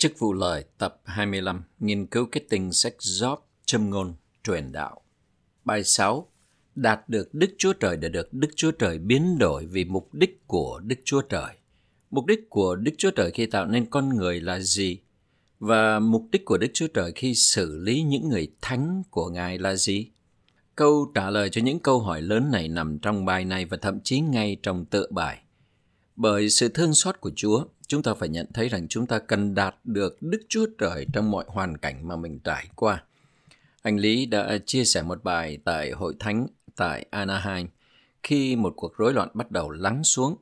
Chức vụ lời tập 25 Nghiên cứu kết tinh sách Job châm ngôn, truyền đạo Bài 6 Đạt được Đức Chúa Trời để được Đức Chúa Trời biến đổi vì mục đích của Đức Chúa Trời Mục đích của Đức Chúa Trời khi tạo nên con người là gì? Và mục đích của Đức Chúa Trời khi xử lý những người thánh của Ngài là gì? Câu trả lời cho những câu hỏi lớn này nằm trong bài này và thậm chí ngay trong tựa bài. Bởi sự thương xót của Chúa, chúng ta phải nhận thấy rằng chúng ta cần đạt được Đức Chúa Trời trong mọi hoàn cảnh mà mình trải qua. Anh Lý đã chia sẻ một bài tại hội thánh tại Anaheim khi một cuộc rối loạn bắt đầu lắng xuống.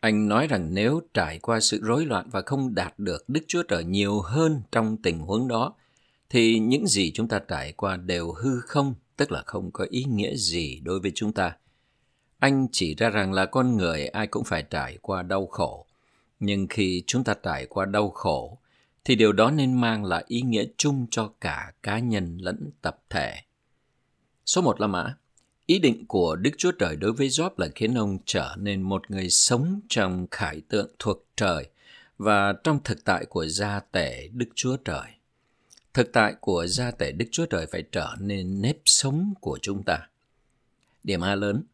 Anh nói rằng nếu trải qua sự rối loạn và không đạt được Đức Chúa Trời nhiều hơn trong tình huống đó, thì những gì chúng ta trải qua đều hư không, tức là không có ý nghĩa gì đối với chúng ta. Anh chỉ ra rằng là con người ai cũng phải trải qua đau khổ. Nhưng khi chúng ta trải qua đau khổ, thì điều đó nên mang lại ý nghĩa chung cho cả cá nhân lẫn tập thể. Số một là mã. Ý định của Đức Chúa Trời đối với Job là khiến ông trở nên một người sống trong khải tượng thuộc trời và trong thực tại của gia tể Đức Chúa Trời. Thực tại của gia tể Đức Chúa Trời phải trở nên nếp sống của chúng ta. Điểm A lớn –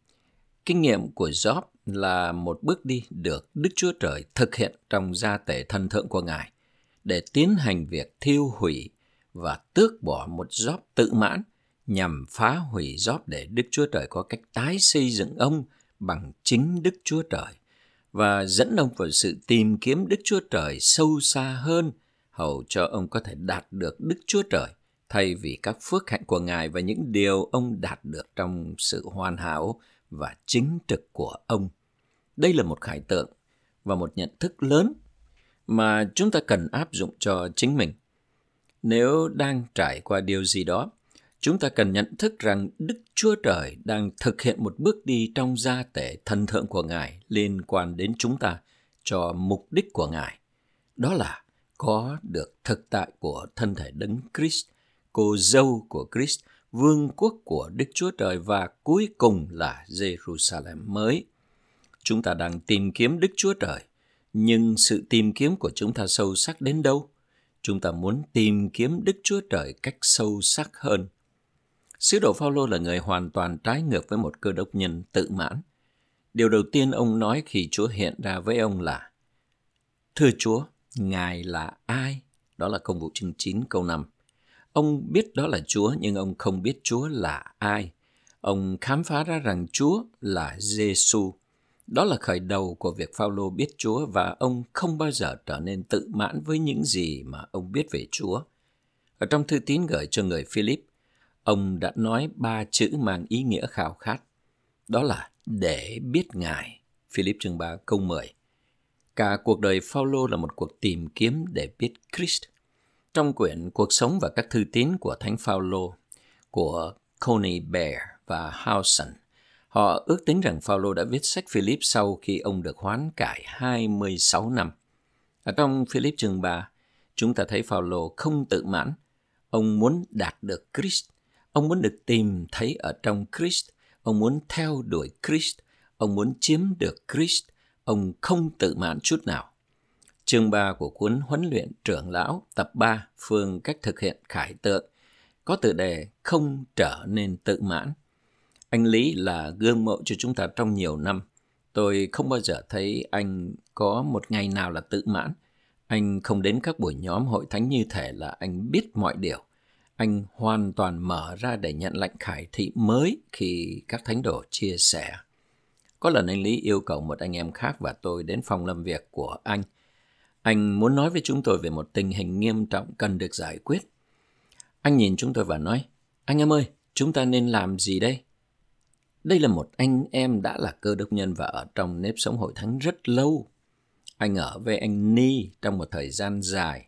Kinh nghiệm của Job là một bước đi được Đức Chúa Trời thực hiện trong gia tể thân thượng của Ngài để tiến hành việc thiêu hủy và tước bỏ một Job tự mãn nhằm phá hủy Job để Đức Chúa Trời có cách tái xây dựng ông bằng chính Đức Chúa Trời và dẫn ông vào sự tìm kiếm Đức Chúa Trời sâu xa hơn, hầu cho ông có thể đạt được Đức Chúa Trời thay vì các phước hạnh của Ngài và những điều ông đạt được trong sự hoàn hảo và chính trực của ông. Đây là một khải tượng và một nhận thức lớn mà chúng ta cần áp dụng cho chính mình. Nếu đang trải qua điều gì đó, chúng ta cần nhận thức rằng Đức Chúa Trời đang thực hiện một bước đi trong gia tể thần thượng của Ngài liên quan đến chúng ta cho mục đích của Ngài. Đó là có được thực tại của thân thể đấng Christ, cô dâu của Christ vương quốc của Đức Chúa Trời và cuối cùng là Jerusalem mới. Chúng ta đang tìm kiếm Đức Chúa Trời, nhưng sự tìm kiếm của chúng ta sâu sắc đến đâu? Chúng ta muốn tìm kiếm Đức Chúa Trời cách sâu sắc hơn. Sứ đồ Phaolô là người hoàn toàn trái ngược với một cơ đốc nhân tự mãn. Điều đầu tiên ông nói khi Chúa hiện ra với ông là Thưa Chúa, Ngài là ai? Đó là công vụ chương 9 câu 5. Ông biết đó là Chúa nhưng ông không biết Chúa là ai. Ông khám phá ra rằng Chúa là Giêsu. Đó là khởi đầu của việc Phaolô biết Chúa và ông không bao giờ trở nên tự mãn với những gì mà ông biết về Chúa. Ở trong thư tín gửi cho người Philip, ông đã nói ba chữ mang ý nghĩa khao khát. Đó là để biết Ngài. Philip chương 3 câu 10. Cả cuộc đời Phaolô là một cuộc tìm kiếm để biết Christ. Trong quyển Cuộc sống và các thư tín của Thánh Phaolô của Coney Bear và Howson, họ ước tính rằng Phaolô đã viết sách Philip sau khi ông được hoán cải 26 năm. Ở trong Philip chương 3, chúng ta thấy Phaolô không tự mãn, ông muốn đạt được Christ, ông muốn được tìm thấy ở trong Christ, ông muốn theo đuổi Christ, ông muốn chiếm được Christ, ông không tự mãn chút nào. Chương 3 của cuốn huấn luyện trưởng lão tập 3 phương cách thực hiện khải tượng, có tựa đề không trở nên tự mãn. Anh Lý là gương mẫu cho chúng ta trong nhiều năm. Tôi không bao giờ thấy anh có một ngày nào là tự mãn. Anh không đến các buổi nhóm hội thánh như thể là anh biết mọi điều. Anh hoàn toàn mở ra để nhận lệnh khải thị mới khi các thánh đồ chia sẻ. Có lần anh Lý yêu cầu một anh em khác và tôi đến phòng làm việc của anh – anh muốn nói với chúng tôi về một tình hình nghiêm trọng cần được giải quyết. Anh nhìn chúng tôi và nói, anh em ơi, chúng ta nên làm gì đây? Đây là một anh em đã là cơ đốc nhân và ở trong nếp sống hội thánh rất lâu. Anh ở với anh Ni trong một thời gian dài.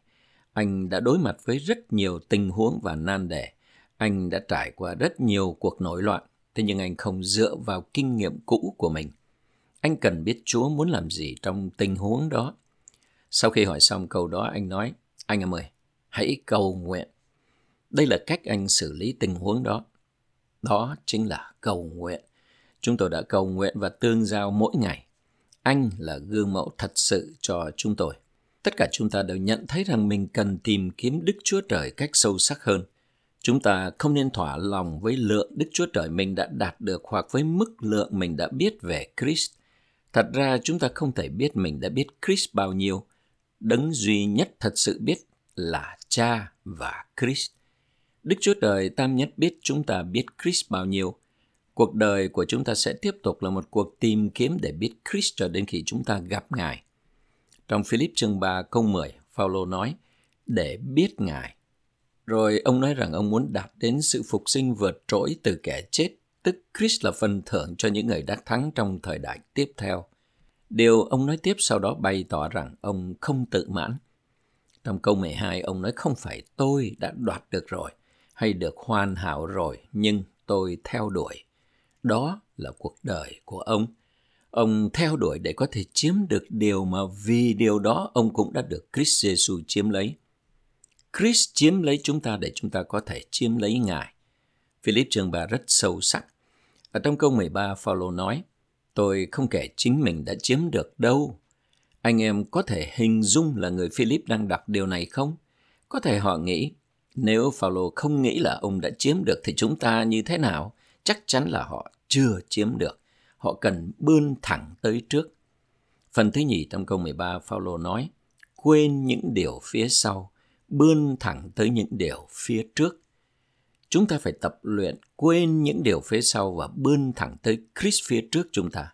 Anh đã đối mặt với rất nhiều tình huống và nan đề. Anh đã trải qua rất nhiều cuộc nổi loạn, thế nhưng anh không dựa vào kinh nghiệm cũ của mình. Anh cần biết Chúa muốn làm gì trong tình huống đó. Sau khi hỏi xong câu đó, anh nói, anh em ơi, hãy cầu nguyện. Đây là cách anh xử lý tình huống đó. Đó chính là cầu nguyện. Chúng tôi đã cầu nguyện và tương giao mỗi ngày. Anh là gương mẫu thật sự cho chúng tôi. Tất cả chúng ta đều nhận thấy rằng mình cần tìm kiếm Đức Chúa Trời cách sâu sắc hơn. Chúng ta không nên thỏa lòng với lượng Đức Chúa Trời mình đã đạt được hoặc với mức lượng mình đã biết về Christ. Thật ra chúng ta không thể biết mình đã biết Christ bao nhiêu. Đấng duy nhất thật sự biết là Cha và Christ. Đức Chúa Trời tam nhất biết chúng ta biết Christ bao nhiêu. Cuộc đời của chúng ta sẽ tiếp tục là một cuộc tìm kiếm để biết Christ cho đến khi chúng ta gặp Ngài. Trong Philip chương 3 câu 10, Phaolô nói, để biết Ngài. Rồi ông nói rằng ông muốn đạt đến sự phục sinh vượt trội từ kẻ chết, tức Christ là phần thưởng cho những người đắc thắng trong thời đại tiếp theo. Điều ông nói tiếp sau đó bày tỏ rằng ông không tự mãn. Trong câu 12, ông nói không phải tôi đã đoạt được rồi, hay được hoàn hảo rồi, nhưng tôi theo đuổi. Đó là cuộc đời của ông. Ông theo đuổi để có thể chiếm được điều mà vì điều đó ông cũng đã được Christ Jesus chiếm lấy. Christ chiếm lấy chúng ta để chúng ta có thể chiếm lấy Ngài. Philip chương 3 rất sâu sắc. Ở trong câu 13, Phaolô nói, Tôi không kể chính mình đã chiếm được đâu. Anh em có thể hình dung là người Philip đang đọc điều này không? Có thể họ nghĩ, nếu Phaolô không nghĩ là ông đã chiếm được thì chúng ta như thế nào? Chắc chắn là họ chưa chiếm được. Họ cần bươn thẳng tới trước. Phần thứ nhì trong câu 13, Phaolô nói, quên những điều phía sau, bươn thẳng tới những điều phía trước. Chúng ta phải tập luyện quên những điều phía sau và bươn thẳng tới Christ phía trước chúng ta.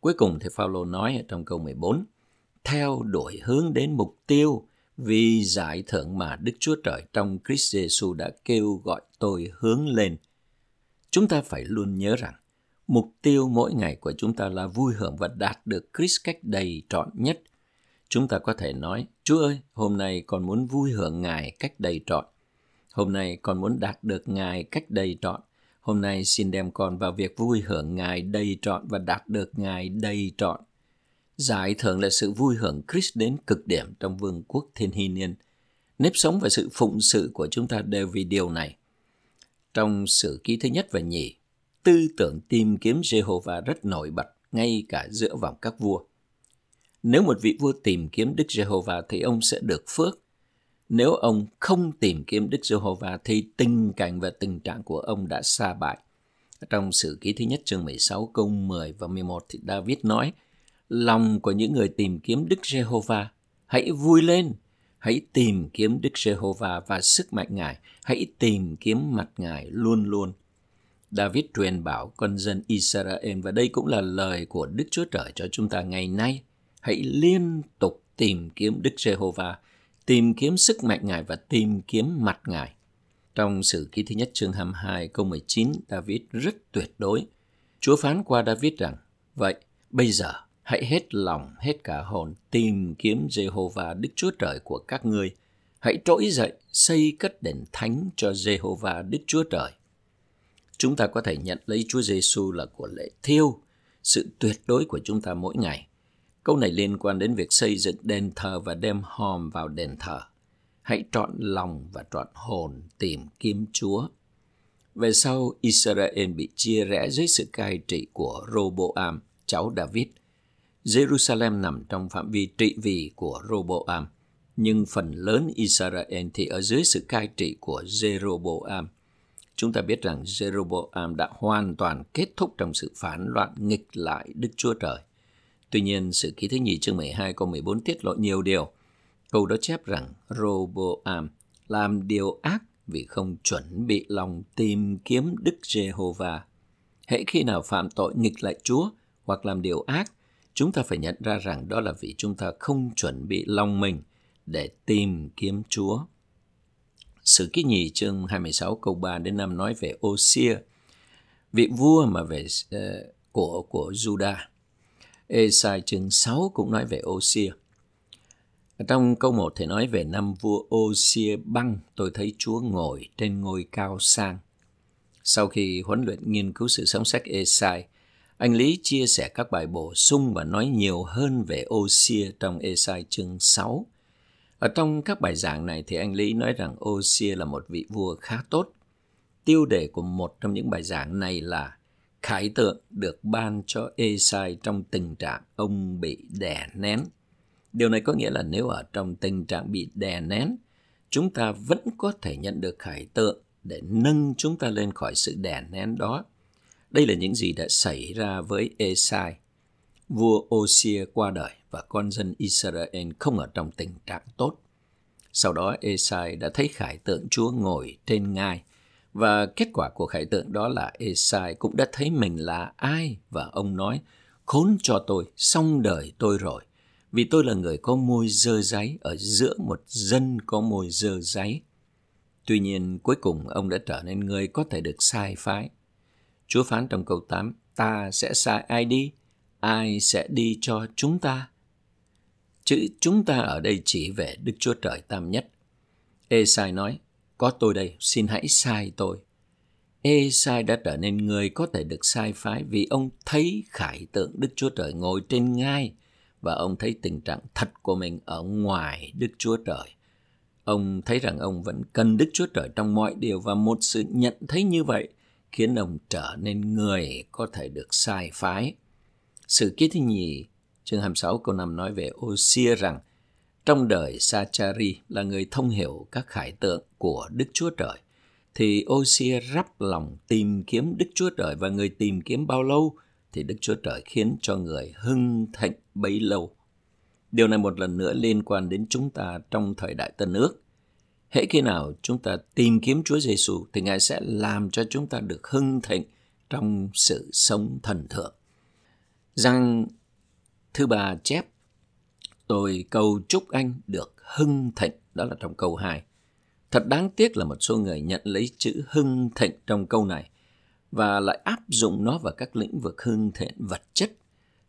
Cuối cùng thì Phaolô nói ở trong câu 14, theo đuổi hướng đến mục tiêu vì giải thưởng mà Đức Chúa Trời trong Christ Jesus đã kêu gọi tôi hướng lên. Chúng ta phải luôn nhớ rằng mục tiêu mỗi ngày của chúng ta là vui hưởng và đạt được Christ cách đầy trọn nhất. Chúng ta có thể nói, Chúa ơi, hôm nay con muốn vui hưởng Ngài cách đầy trọn. Hôm nay con muốn đạt được Ngài cách đầy trọn. Hôm nay xin đem con vào việc vui hưởng Ngài đầy trọn và đạt được Ngài đầy trọn. Giải thưởng là sự vui hưởng Christ đến cực điểm trong vương quốc thiên hy niên. Nếp sống và sự phụng sự của chúng ta đều vì điều này. Trong sử ký thứ nhất và nhì, tư tưởng tìm kiếm Jehovah rất nổi bật ngay cả giữa vòng các vua. Nếu một vị vua tìm kiếm Đức Jehovah thì ông sẽ được phước. Nếu ông không tìm kiếm Đức Jehovah thì tình cảnh và tình trạng của ông đã xa bại. Trong sử ký thứ nhất chương 16 câu 10 và 11 thì David nói Lòng của những người tìm kiếm Đức Jehovah hãy vui lên, hãy tìm kiếm Đức Jehovah và sức mạnh Ngài, hãy tìm kiếm mặt Ngài luôn luôn. David truyền bảo con dân Israel và đây cũng là lời của Đức Chúa Trời cho chúng ta ngày nay. Hãy liên tục tìm kiếm Đức Giê-hô-va, tìm kiếm sức mạnh Ngài và tìm kiếm mặt Ngài. Trong sử ký thứ nhất chương 22 câu 19, David rất tuyệt đối. Chúa phán qua David rằng, Vậy, bây giờ, hãy hết lòng, hết cả hồn tìm kiếm jehovah Đức Chúa Trời của các ngươi. Hãy trỗi dậy, xây cất đền thánh cho jehovah Đức Chúa Trời chúng ta có thể nhận lấy Chúa Giêsu là của lễ thiêu, sự tuyệt đối của chúng ta mỗi ngày. Câu này liên quan đến việc xây dựng đền thờ và đem hòm vào đền thờ. Hãy trọn lòng và trọn hồn tìm kiếm Chúa. Về sau, Israel bị chia rẽ dưới sự cai trị của Roboam, cháu David. Jerusalem nằm trong phạm vi trị vì của Roboam, nhưng phần lớn Israel thì ở dưới sự cai trị của Jeroboam chúng ta biết rằng Jeroboam đã hoàn toàn kết thúc trong sự phản loạn nghịch lại Đức Chúa Trời. Tuy nhiên, sự ký thứ nhì chương 12 câu 14 tiết lộ nhiều điều. Câu đó chép rằng Roboam làm điều ác vì không chuẩn bị lòng tìm kiếm Đức Giê-hô-va. Hễ khi nào phạm tội nghịch lại Chúa hoặc làm điều ác, chúng ta phải nhận ra rằng đó là vì chúng ta không chuẩn bị lòng mình để tìm kiếm Chúa. Sử ký nhì chương 26 câu 3 đến 5 nói về Osia, vị vua mà về uh, của của Judah. Esai chương 6 cũng nói về Osia. Trong câu 1 thì nói về năm vua Osia băng, tôi thấy Chúa ngồi trên ngôi cao sang. Sau khi huấn luyện nghiên cứu sự sống sách Esai, anh Lý chia sẻ các bài bổ sung và nói nhiều hơn về Osia trong Esai chương 6 ở trong các bài giảng này thì anh Lý nói rằng Osia là một vị vua khá tốt. Tiêu đề của một trong những bài giảng này là khải tượng được ban cho Esai trong tình trạng ông bị đè nén. Điều này có nghĩa là nếu ở trong tình trạng bị đè nén, chúng ta vẫn có thể nhận được khải tượng để nâng chúng ta lên khỏi sự đè nén đó. Đây là những gì đã xảy ra với Esai. Vua Osia qua đời và con dân Israel không ở trong tình trạng tốt. Sau đó Esai đã thấy khải tượng Chúa ngồi trên ngai và kết quả của khải tượng đó là Esai cũng đã thấy mình là ai và ông nói khốn cho tôi, xong đời tôi rồi vì tôi là người có môi dơ giấy ở giữa một dân có môi dơ giấy. Tuy nhiên, cuối cùng ông đã trở nên người có thể được sai phái. Chúa phán trong câu 8, ta sẽ sai ai đi? Ai sẽ đi cho chúng ta? Chữ chúng ta ở đây chỉ về Đức Chúa Trời Tam Nhất. Esai nói, có tôi đây, xin hãy sai tôi. Esai đã trở nên người có thể được sai phái vì ông thấy khải tượng Đức Chúa Trời ngồi trên ngai và ông thấy tình trạng thật của mình ở ngoài Đức Chúa Trời. Ông thấy rằng ông vẫn cần Đức Chúa Trời trong mọi điều và một sự nhận thấy như vậy khiến ông trở nên người có thể được sai phái. Sự ký thứ nhì, chương 26 câu 5 nói về Osia rằng trong đời Sachari là người thông hiểu các khải tượng của Đức Chúa Trời, thì Osia rắp lòng tìm kiếm Đức Chúa Trời và người tìm kiếm bao lâu thì Đức Chúa Trời khiến cho người hưng thịnh bấy lâu. Điều này một lần nữa liên quan đến chúng ta trong thời đại Tân ước. Hễ khi nào chúng ta tìm kiếm Chúa Giêsu thì Ngài sẽ làm cho chúng ta được hưng thịnh trong sự sống thần thượng. Rằng thứ ba chép, tôi cầu chúc anh được hưng thịnh, đó là trong câu 2. Thật đáng tiếc là một số người nhận lấy chữ hưng thịnh trong câu này và lại áp dụng nó vào các lĩnh vực hưng thịnh vật chất.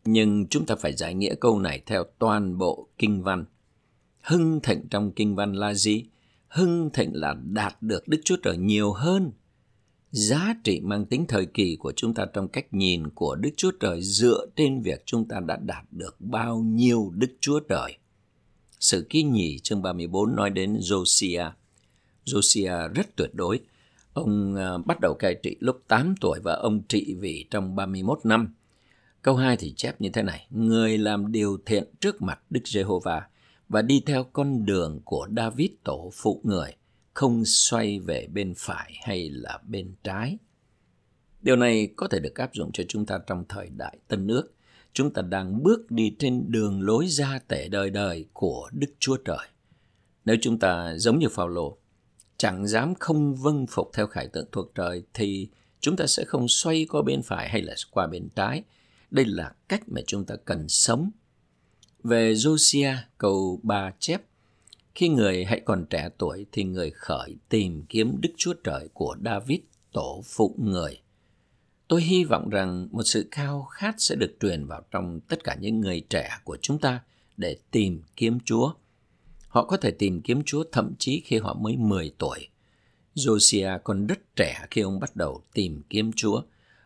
Nhưng chúng ta phải giải nghĩa câu này theo toàn bộ kinh văn. Hưng thịnh trong kinh văn là gì? Hưng thịnh là đạt được Đức Chúa Trời nhiều hơn. Giá trị mang tính thời kỳ của chúng ta trong cách nhìn của Đức Chúa Trời dựa trên việc chúng ta đã đạt được bao nhiêu Đức Chúa Trời. Sự ký nhì chương 34 nói đến Josiah. Josiah rất tuyệt đối Ông à, bắt đầu cai trị lúc 8 tuổi và ông trị vì trong 31 năm. Câu 2 thì chép như thế này. Người làm điều thiện trước mặt Đức Giê-hô-va và đi theo con đường của David tổ phụ người, không xoay về bên phải hay là bên trái. Điều này có thể được áp dụng cho chúng ta trong thời đại Tân nước. Chúng ta đang bước đi trên đường lối ra tể đời đời của Đức Chúa Trời. Nếu chúng ta giống như Phaolô, chẳng dám không vâng phục theo khải tượng thuộc trời thì chúng ta sẽ không xoay qua bên phải hay là qua bên trái. Đây là cách mà chúng ta cần sống. Về Josiah, câu 3 chép, khi người hãy còn trẻ tuổi thì người khởi tìm kiếm Đức Chúa Trời của David, tổ phụ người. Tôi hy vọng rằng một sự khao khát sẽ được truyền vào trong tất cả những người trẻ của chúng ta để tìm kiếm Chúa. Họ có thể tìm kiếm Chúa thậm chí khi họ mới 10 tuổi. Josiah còn rất trẻ khi ông bắt đầu tìm kiếm Chúa.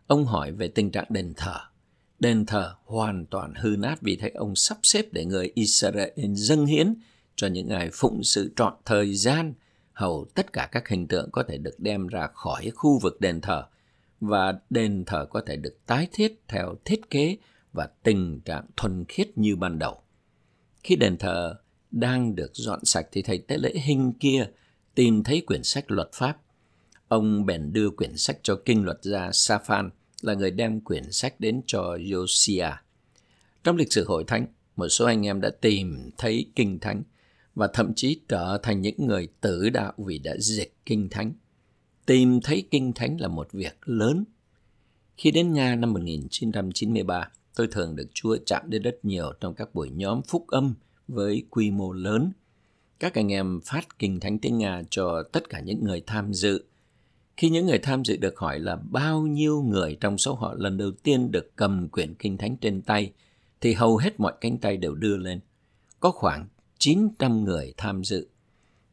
Ông hỏi về tình trạng đền thờ. Đền thờ hoàn toàn hư nát vì thế ông sắp xếp để người Israel dâng hiến cho những ai phụng sự trọn thời gian hầu tất cả các hình tượng có thể được đem ra khỏi khu vực đền thờ và đền thờ có thể được tái thiết theo thiết kế và tình trạng thuần khiết như ban đầu. Khi đền thờ đang được dọn sạch thì thầy tế lễ hình kia tìm thấy quyển sách luật pháp. Ông bèn đưa quyển sách cho kinh luật gia Safan là người đem quyển sách đến cho Josiah. Trong lịch sử hội thánh, một số anh em đã tìm thấy kinh thánh và thậm chí trở thành những người tử đạo vì đã dịch kinh thánh. Tìm thấy kinh thánh là một việc lớn. Khi đến Nga năm 1993, tôi thường được Chúa chạm đến rất nhiều trong các buổi nhóm phúc âm với quy mô lớn. Các anh em phát kinh thánh tiếng Nga cho tất cả những người tham dự. Khi những người tham dự được hỏi là bao nhiêu người trong số họ lần đầu tiên được cầm quyển kinh thánh trên tay, thì hầu hết mọi cánh tay đều đưa lên. Có khoảng 900 người tham dự.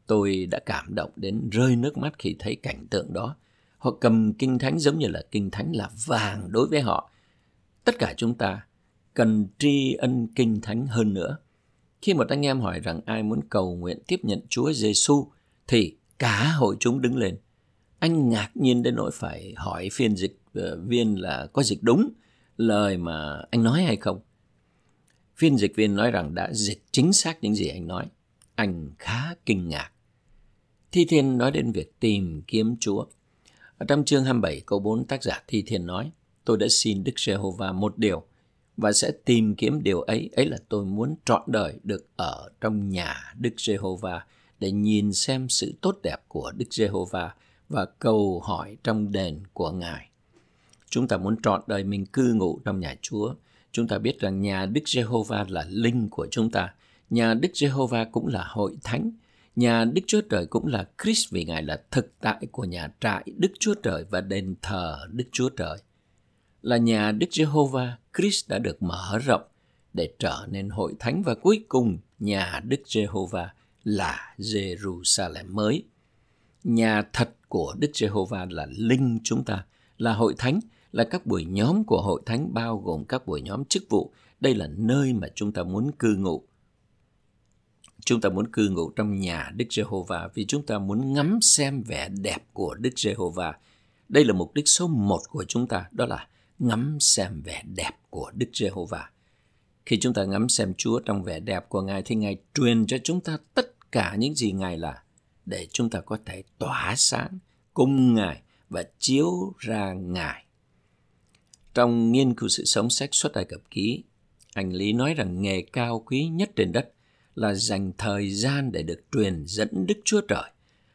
Tôi đã cảm động đến rơi nước mắt khi thấy cảnh tượng đó. Họ cầm kinh thánh giống như là kinh thánh là vàng đối với họ. Tất cả chúng ta cần tri ân kinh thánh hơn nữa. Khi một anh em hỏi rằng ai muốn cầu nguyện tiếp nhận Chúa Giêsu thì cả hội chúng đứng lên. Anh ngạc nhiên đến nỗi phải hỏi phiên dịch ờ, viên là có dịch đúng, lời mà anh nói hay không. Phiên dịch viên nói rằng đã dịch chính xác những gì anh nói. Anh khá kinh ngạc. Thi Thiên nói đến việc tìm kiếm Chúa. Ở trong chương 27 câu 4 tác giả Thi Thiên nói, tôi đã xin Đức Giê-hô-va một điều và sẽ tìm kiếm điều ấy. Ấy là tôi muốn trọn đời được ở trong nhà Đức Giê-hô-va để nhìn xem sự tốt đẹp của Đức Giê-hô-va và cầu hỏi trong đền của Ngài. Chúng ta muốn trọn đời mình cư ngụ trong nhà Chúa. Chúng ta biết rằng nhà Đức Giê-hô-va là linh của chúng ta. Nhà Đức Giê-hô-va cũng là hội thánh. Nhà Đức Chúa Trời cũng là Christ vì Ngài là thực tại của nhà trại Đức Chúa Trời và đền thờ Đức Chúa Trời. Là nhà Đức Giê-hô-va, Christ đã được mở rộng để trở nên hội thánh và cuối cùng nhà Đức Giê-hô-va là Jerusalem mới. Nhà thật của Đức Giê-hô-va là linh chúng ta, là hội thánh, là các buổi nhóm của hội thánh bao gồm các buổi nhóm chức vụ. Đây là nơi mà chúng ta muốn cư ngụ. Chúng ta muốn cư ngụ trong nhà Đức Giê-hô-va vì chúng ta muốn ngắm xem vẻ đẹp của Đức Giê-hô-va. Đây là mục đích số một của chúng ta, đó là ngắm xem vẻ đẹp của Đức Giê-hô-va. Khi chúng ta ngắm xem Chúa trong vẻ đẹp của Ngài thì Ngài truyền cho chúng ta tất cả những gì Ngài là để chúng ta có thể tỏa sáng cùng Ngài và chiếu ra Ngài. Trong nghiên cứu sự sống sách xuất Ai Cập Ký, anh Lý nói rằng nghề cao quý nhất trên đất là dành thời gian để được truyền dẫn Đức Chúa Trời,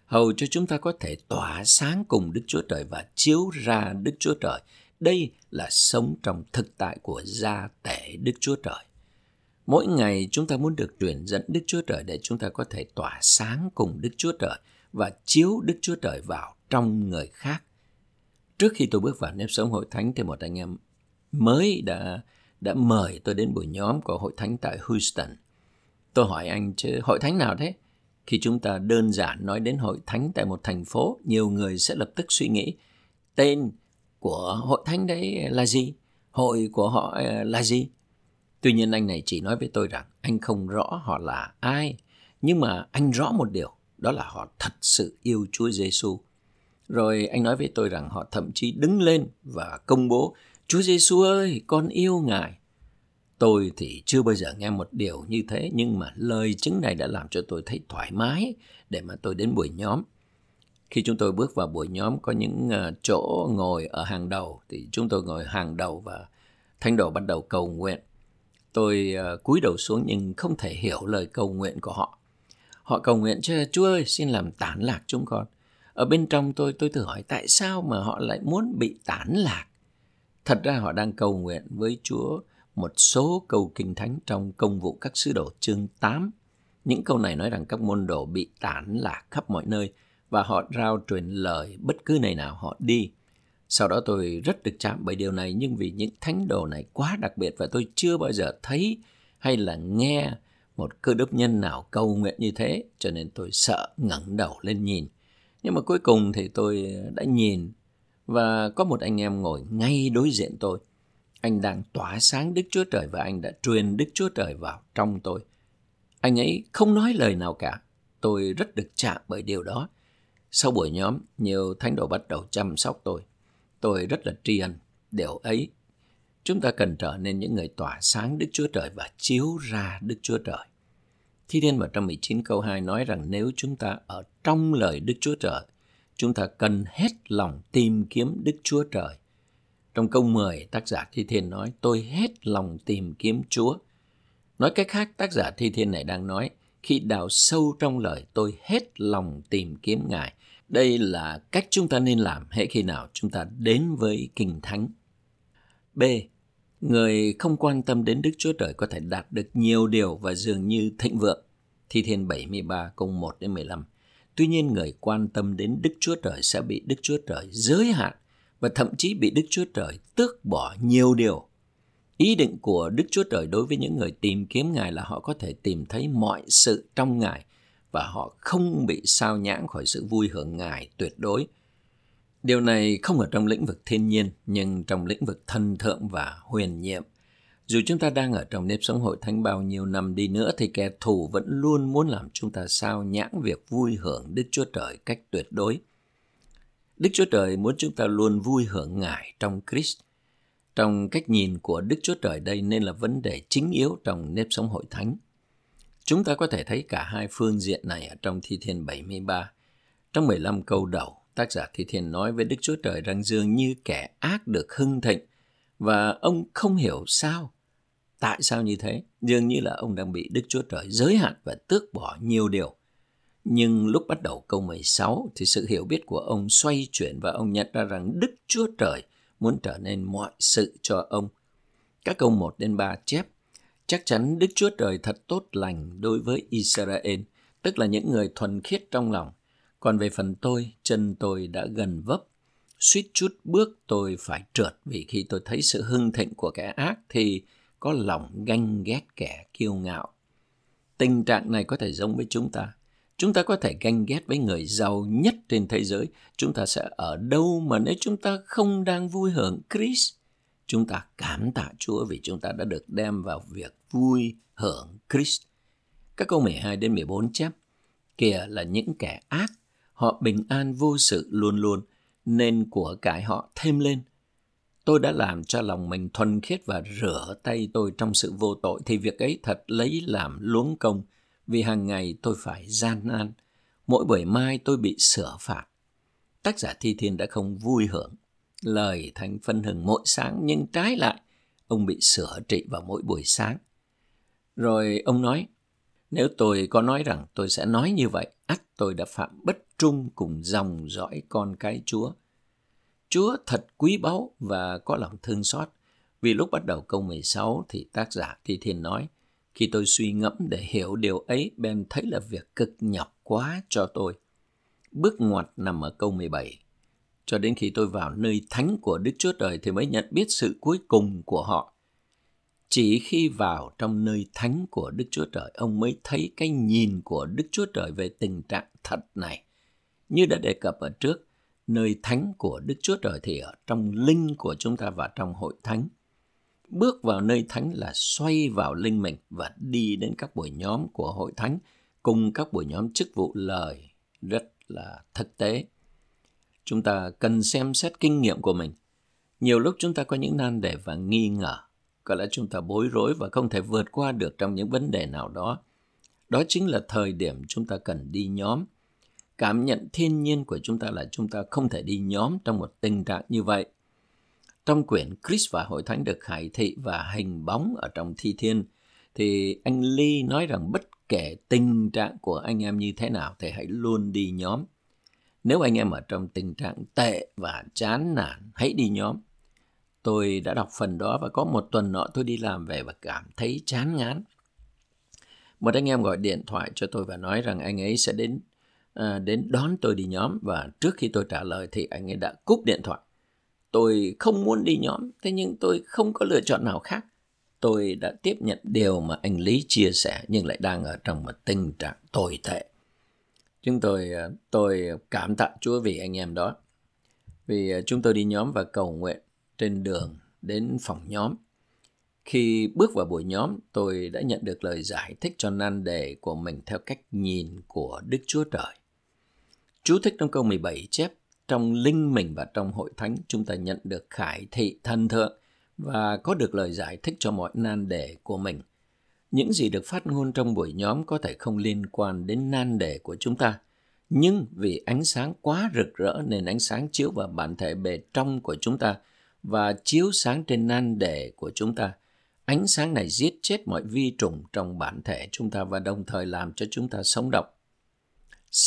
hầu cho chúng ta có thể tỏa sáng cùng Đức Chúa Trời và chiếu ra Đức Chúa Trời. Đây là sống trong thực tại của gia tể Đức Chúa Trời. Mỗi ngày chúng ta muốn được truyền dẫn Đức Chúa Trời để chúng ta có thể tỏa sáng cùng Đức Chúa Trời và chiếu Đức Chúa Trời vào trong người khác. Trước khi tôi bước vào nếp sống hội thánh thì một anh em mới đã đã mời tôi đến buổi nhóm của hội thánh tại Houston. Tôi hỏi anh chứ hội thánh nào thế? Khi chúng ta đơn giản nói đến hội thánh tại một thành phố, nhiều người sẽ lập tức suy nghĩ tên của hội thánh đấy là gì? Hội của họ ờ, là gì? Tuy nhiên anh này chỉ nói với tôi rằng anh không rõ họ là ai, nhưng mà anh rõ một điều, đó là họ thật sự yêu Chúa Giêsu. Rồi anh nói với tôi rằng họ thậm chí đứng lên và công bố, Chúa Giêsu ơi, con yêu Ngài. Tôi thì chưa bao giờ nghe một điều như thế, nhưng mà lời chứng này đã làm cho tôi thấy thoải mái để mà tôi đến buổi nhóm. Khi chúng tôi bước vào buổi nhóm có những ờ, chỗ ngồi ở hàng đầu thì chúng tôi ngồi hàng đầu và thánh đồ bắt đầu cầu nguyện. Tôi ờ, cúi đầu xuống nhưng không thể hiểu lời cầu nguyện của họ. Họ cầu nguyện cho Chúa ơi xin làm tản lạc chúng con. Ở bên trong tôi tôi thử hỏi tại sao mà họ lại muốn bị tán lạc. Thật ra họ đang cầu nguyện với Chúa một số câu kinh thánh trong công vụ các sứ đồ chương 8. Những câu này nói rằng các môn đồ bị tản lạc khắp mọi nơi và họ rao truyền lời bất cứ nơi nào họ đi. Sau đó tôi rất được chạm bởi điều này, nhưng vì những thánh đồ này quá đặc biệt và tôi chưa bao giờ thấy hay là nghe một cơ đốc nhân nào cầu nguyện như thế, cho nên tôi sợ ngẩng đầu lên nhìn. Nhưng mà cuối cùng thì tôi đã nhìn và có một anh em ngồi ngay đối diện tôi. Anh đang tỏa sáng Đức Chúa Trời và anh đã truyền Đức Chúa Trời vào trong tôi. Anh ấy không nói lời nào cả. Tôi rất được chạm bởi điều đó. Sau buổi nhóm, nhiều thánh đồ bắt đầu chăm sóc tôi. Tôi rất là tri ân điều ấy. Chúng ta cần trở nên những người tỏa sáng Đức Chúa Trời và chiếu ra Đức Chúa Trời. Thi Thiên 119 câu 2 nói rằng nếu chúng ta ở trong lời Đức Chúa Trời, chúng ta cần hết lòng tìm kiếm Đức Chúa Trời. Trong câu 10, tác giả Thi Thiên nói, tôi hết lòng tìm kiếm Chúa. Nói cách khác, tác giả Thi Thiên này đang nói, khi đào sâu trong lời tôi hết lòng tìm kiếm Ngài. Đây là cách chúng ta nên làm hệ khi nào chúng ta đến với Kinh Thánh. B. Người không quan tâm đến Đức Chúa Trời có thể đạt được nhiều điều và dường như thịnh vượng. Thi Thiên 73 câu 1 đến 15. Tuy nhiên, người quan tâm đến Đức Chúa Trời sẽ bị Đức Chúa Trời giới hạn và thậm chí bị Đức Chúa Trời tước bỏ nhiều điều. Ý định của Đức Chúa Trời đối với những người tìm kiếm Ngài là họ có thể tìm thấy mọi sự trong Ngài và họ không bị sao nhãng khỏi sự vui hưởng Ngài tuyệt đối. Điều này không ở trong lĩnh vực thiên nhiên, nhưng trong lĩnh vực thân thượng và huyền nhiệm. Dù chúng ta đang ở trong nếp sống hội thánh bao nhiêu năm đi nữa thì kẻ thù vẫn luôn muốn làm chúng ta sao nhãng việc vui hưởng Đức Chúa Trời cách tuyệt đối. Đức Chúa Trời muốn chúng ta luôn vui hưởng Ngài trong Christ. trong cách nhìn của Đức Chúa Trời đây nên là vấn đề chính yếu trong nếp sống hội thánh. Chúng ta có thể thấy cả hai phương diện này ở trong Thi Thiên 73. Trong 15 câu đầu, tác giả Thi Thiên nói với Đức Chúa Trời rằng dường như kẻ ác được hưng thịnh và ông không hiểu sao. Tại sao như thế? Dường như là ông đang bị Đức Chúa Trời giới hạn và tước bỏ nhiều điều. Nhưng lúc bắt đầu câu 16 thì sự hiểu biết của ông xoay chuyển và ông nhận ra rằng Đức Chúa Trời muốn trở nên mọi sự cho ông. Các câu 1 đến 3 chép, chắc chắn Đức Chúa Trời thật tốt lành đối với Israel, tức là những người thuần khiết trong lòng. Còn về phần tôi, chân tôi đã gần vấp. Suýt chút bước tôi phải trượt vì khi tôi thấy sự hưng thịnh của kẻ ác thì có lòng ganh ghét kẻ kiêu ngạo. Tình trạng này có thể giống với chúng ta. Chúng ta có thể ganh ghét với người giàu nhất trên thế giới. Chúng ta sẽ ở đâu mà nếu chúng ta không đang vui hưởng Christ? Chúng ta cảm tạ Chúa vì chúng ta đã được đem vào việc vui hưởng Christ. Các câu 12 đến 14 chép, kìa là những kẻ ác, họ bình an vô sự luôn luôn, nên của cải họ thêm lên. Tôi đã làm cho lòng mình thuần khiết và rửa tay tôi trong sự vô tội, thì việc ấy thật lấy làm luống công, vì hàng ngày tôi phải gian nan. Mỗi buổi mai tôi bị sửa phạt. Tác giả Thi Thiên đã không vui hưởng. Lời thánh phân hừng mỗi sáng nhưng trái lại, ông bị sửa trị vào mỗi buổi sáng. Rồi ông nói, nếu tôi có nói rằng tôi sẽ nói như vậy, ắt tôi đã phạm bất trung cùng dòng dõi con cái Chúa. Chúa thật quý báu và có lòng thương xót. Vì lúc bắt đầu câu 16 thì tác giả Thi Thiên nói, khi tôi suy ngẫm để hiểu điều ấy, Ben thấy là việc cực nhọc quá cho tôi. Bước ngoặt nằm ở câu 17. Cho đến khi tôi vào nơi thánh của Đức Chúa Trời thì mới nhận biết sự cuối cùng của họ. Chỉ khi vào trong nơi thánh của Đức Chúa Trời, ông mới thấy cái nhìn của Đức Chúa Trời về tình trạng thật này. Như đã đề cập ở trước, nơi thánh của Đức Chúa Trời thì ở trong linh của chúng ta và trong hội thánh bước vào nơi thánh là xoay vào linh mình và đi đến các buổi nhóm của hội thánh cùng các buổi nhóm chức vụ lời rất là thực tế. Chúng ta cần xem xét kinh nghiệm của mình. Nhiều lúc chúng ta có những nan đề và nghi ngờ, có lẽ chúng ta bối rối và không thể vượt qua được trong những vấn đề nào đó. Đó chính là thời điểm chúng ta cần đi nhóm. Cảm nhận thiên nhiên của chúng ta là chúng ta không thể đi nhóm trong một tình trạng như vậy trong quyển Chris và Hội Thánh được khải thị và hình bóng ở trong thi thiên, thì anh Lee nói rằng bất kể tình trạng của anh em như thế nào thì hãy luôn đi nhóm. Nếu anh em ở trong tình trạng tệ và chán nản, hãy đi nhóm. Tôi đã đọc phần đó và có một tuần nọ tôi đi làm về và cảm thấy chán ngán. Một anh em gọi điện thoại cho tôi và nói rằng anh ấy sẽ đến à, đến đón tôi đi nhóm và trước khi tôi trả lời thì anh ấy đã cúp điện thoại. Tôi không muốn đi nhóm, thế nhưng tôi không có lựa chọn nào khác. Tôi đã tiếp nhận điều mà anh Lý chia sẻ nhưng lại đang ở trong một tình trạng tồi tệ. Chúng tôi ờ, tôi cảm tạ Chúa vì anh em đó. Vì ờ, chúng tôi đi nhóm và cầu nguyện trên đường đến phòng nhóm. Khi bước vào buổi nhóm, tôi đã nhận được lời giải thích cho nan đề của mình theo cách nhìn của Đức Chúa Trời. Chú thích trong câu 17 chép trong linh mình và trong hội thánh chúng ta nhận được khải thị thần thượng và có được lời giải thích cho mọi nan đề của mình. Những gì được phát ngôn trong buổi nhóm có thể không liên quan đến nan đề của chúng ta, nhưng vì ánh sáng quá rực rỡ nên ánh sáng chiếu vào bản thể bề trong của chúng ta và chiếu sáng trên nan đề của chúng ta. Ánh sáng này giết chết mọi vi trùng trong bản thể chúng ta và đồng thời làm cho chúng ta sống động.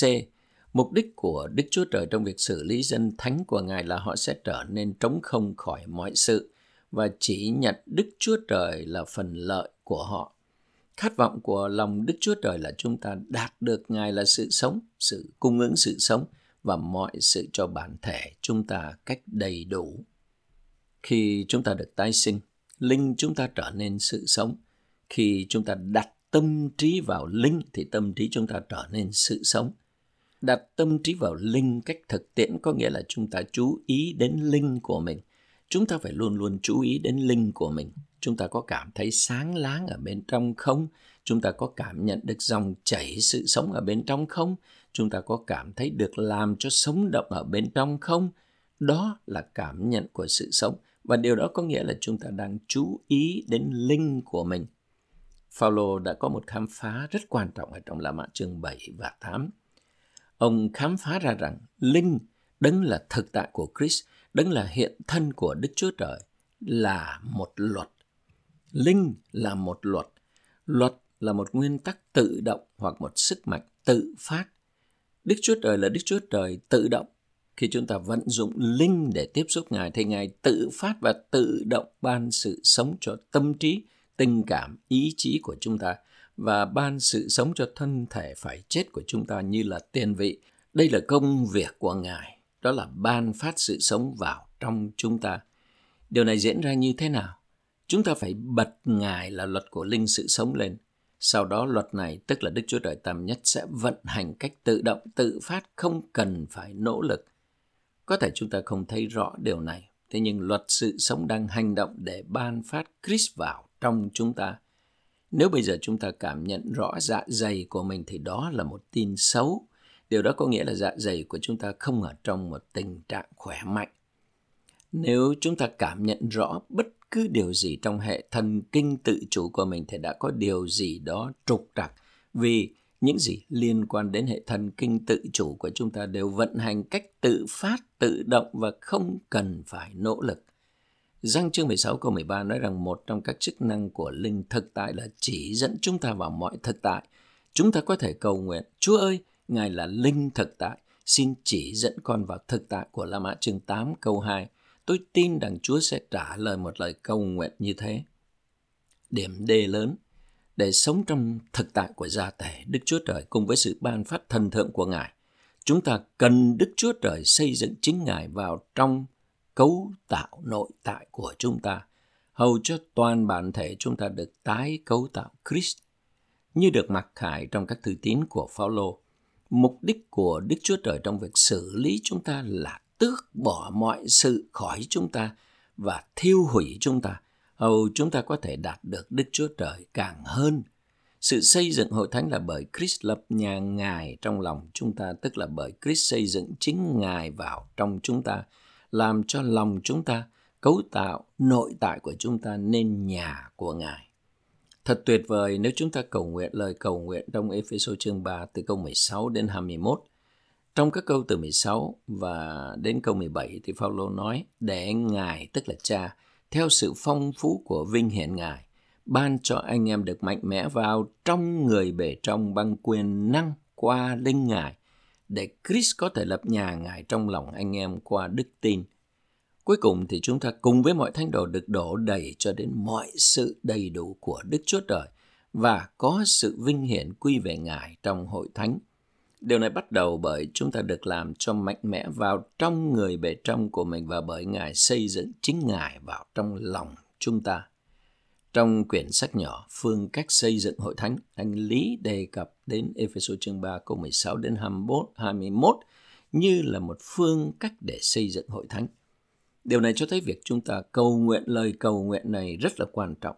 C Mục đích của Đức Chúa Trời trong việc xử lý dân thánh của Ngài là họ sẽ trở nên trống không khỏi mọi sự và chỉ nhận Đức Chúa Trời là phần lợi của họ. Khát vọng của lòng Đức Chúa Trời là chúng ta đạt được Ngài là sự sống, sự cung ứng sự sống và mọi sự cho bản thể chúng ta cách đầy đủ. Khi chúng ta được tái sinh, linh chúng ta trở nên sự sống. Khi chúng ta đặt tâm trí vào linh thì tâm trí chúng ta trở nên sự sống đặt tâm trí vào linh cách thực tiễn, có nghĩa là chúng ta chú ý đến linh của mình. Chúng ta phải luôn luôn chú ý đến linh của mình. Chúng ta có cảm thấy sáng láng ở bên trong không? Chúng ta có cảm nhận được dòng chảy sự sống ở bên trong không? Chúng ta có cảm thấy được làm cho sống động ở bên trong không? Đó là cảm nhận của sự sống. Và điều đó có nghĩa là chúng ta đang chú ý đến linh của mình. Phaolô đã có một khám phá rất quan trọng ở trong La Mã chương 7 và 8. Ông khám phá ra rằng linh đấng là thực tại của Christ, đấng là hiện thân của Đức Chúa Trời là một luật. Linh là một luật. Luật là một nguyên tắc tự động hoặc một sức mạnh tự phát. Đức Chúa Trời là Đức Chúa Trời tự động. Khi chúng ta vận dụng linh để tiếp xúc Ngài thì Ngài tự phát và tự động ban sự sống cho tâm trí, tình cảm, ý chí của chúng ta và ban sự sống cho thân thể phải chết của chúng ta như là tiền vị. Đây là công việc của Ngài, đó là ban phát sự sống vào trong chúng ta. Điều này diễn ra như thế nào? Chúng ta phải bật Ngài là luật của linh sự sống lên. Sau đó luật này, tức là Đức Chúa Trời Tam Nhất sẽ vận hành cách tự động, tự phát, không cần phải nỗ lực. Có thể chúng ta không thấy rõ điều này, thế nhưng luật sự sống đang hành động để ban phát Christ vào trong chúng ta. Nếu bây giờ chúng ta cảm nhận rõ dạ dày của mình thì đó là một tin xấu. Điều đó có nghĩa là dạ dày của chúng ta không ở trong một tình trạng khỏe mạnh. Nếu chúng ta cảm nhận rõ bất cứ điều gì trong hệ thần kinh tự chủ của mình thì đã có điều gì đó trục trặc vì những gì liên quan đến hệ thần kinh tự chủ của chúng ta đều vận hành cách tự phát, tự động và không cần phải nỗ lực. Giăng chương 16 câu 13 nói rằng một trong các chức năng của linh thực tại là chỉ dẫn chúng ta vào mọi thực tại. Chúng ta có thể cầu nguyện, Chúa ơi, Ngài là linh thực tại, xin chỉ dẫn con vào thực tại của La Mã chương 8 câu 2. Tôi tin rằng Chúa sẽ trả lời một lời cầu nguyện như thế. Điểm D lớn, để sống trong thực tại của gia tể Đức Chúa Trời cùng với sự ban phát thần thượng của Ngài, chúng ta cần Đức Chúa Trời xây dựng chính Ngài vào trong cấu tạo nội tại của chúng ta, hầu cho toàn bản thể chúng ta được tái cấu tạo Christ. Như được mặc khải trong các thư tín của Phaolô, mục đích của Đức Chúa Trời trong việc xử lý chúng ta là tước bỏ mọi sự khỏi chúng ta và thiêu hủy chúng ta, hầu chúng ta có thể đạt được Đức Chúa Trời càng hơn. Sự xây dựng hội thánh là bởi Christ lập nhà Ngài trong lòng chúng ta, tức là bởi Christ xây dựng chính Ngài vào trong chúng ta, làm cho lòng chúng ta, cấu tạo nội tại của chúng ta nên nhà của Ngài. Thật tuyệt vời nếu chúng ta cầu nguyện lời cầu nguyện trong Ephesos chương 3 từ câu 16 đến 21. Trong các câu từ 16 và đến câu 17 thì Phaolô nói để Ngài tức là Cha theo sự phong phú của vinh hiển Ngài ban cho anh em được mạnh mẽ vào trong người bề trong bằng quyền năng qua linh Ngài để Chris có thể lập nhà Ngài trong lòng anh em qua đức tin. Cuối cùng thì chúng ta cùng với mọi thánh đồ được đổ đầy cho đến mọi sự đầy đủ của Đức Chúa Trời và có sự vinh hiển quy về Ngài trong hội thánh Điều này bắt đầu bởi chúng ta được làm cho mạnh mẽ vào trong người bề trong của mình và bởi Ngài xây dựng chính Ngài vào trong lòng chúng ta. Trong quyển sách nhỏ Phương cách xây dựng hội thánh, anh Lý đề cập đến Ephesos chương 3 câu 16 đến 21, 21 như là một phương cách để xây dựng hội thánh. Điều này cho thấy việc chúng ta cầu nguyện lời cầu nguyện này rất là quan trọng.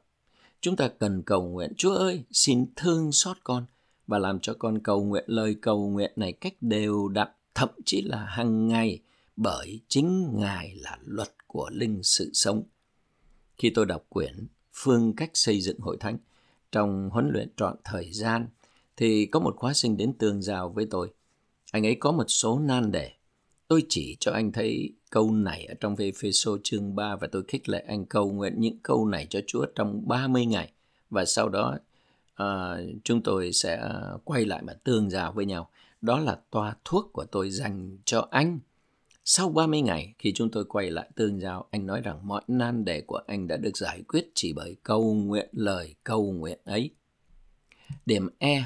Chúng ta cần cầu nguyện, Chúa ơi, xin thương xót con, và làm cho con cầu nguyện lời cầu nguyện này cách đều đặn, thậm chí là hàng ngày, bởi chính Ngài là luật của linh sự sống. Khi tôi đọc quyển Phương cách xây dựng hội thánh trong huấn luyện trọn thời gian, thì có một khóa sinh đến tường rào với tôi. Anh ấy có một số nan đề. Tôi chỉ cho anh thấy câu này ở trong Ephesos chương 3 và tôi khích lệ anh cầu nguyện những câu này cho Chúa trong 30 ngày. Và sau đó à, chúng tôi sẽ quay lại mà tương giao với nhau. Đó là toa thuốc của tôi dành cho anh. Sau 30 ngày, khi chúng tôi quay lại tương giao, anh nói rằng mọi nan đề của anh đã được giải quyết chỉ bởi câu nguyện lời câu nguyện ấy. Điểm E.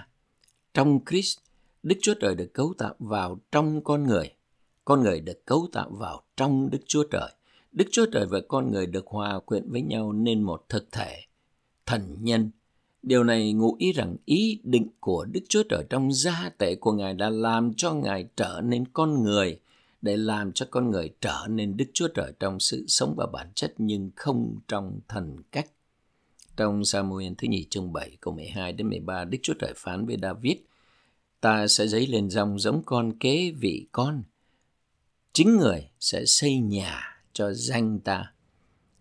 Trong Christ, Đức Chúa Trời được cấu tạo vào trong con người. Con người được cấu tạo vào trong Đức Chúa Trời. Đức Chúa Trời và con người được hòa quyện với nhau nên một thực thể. Thần nhân Điều này ngụ ý rằng ý định của Đức Chúa Trời trong gia tệ của Ngài đã làm cho Ngài trở nên con người, để làm cho con người trở nên Đức Chúa Trời trong sự sống và bản chất nhưng không trong thần cách. Trong Samuel thứ nhì chương 7 câu 12 đến 13, Đức Chúa Trời phán với David, ta sẽ dấy lên dòng giống con kế vị con. Chính người sẽ xây nhà cho danh ta.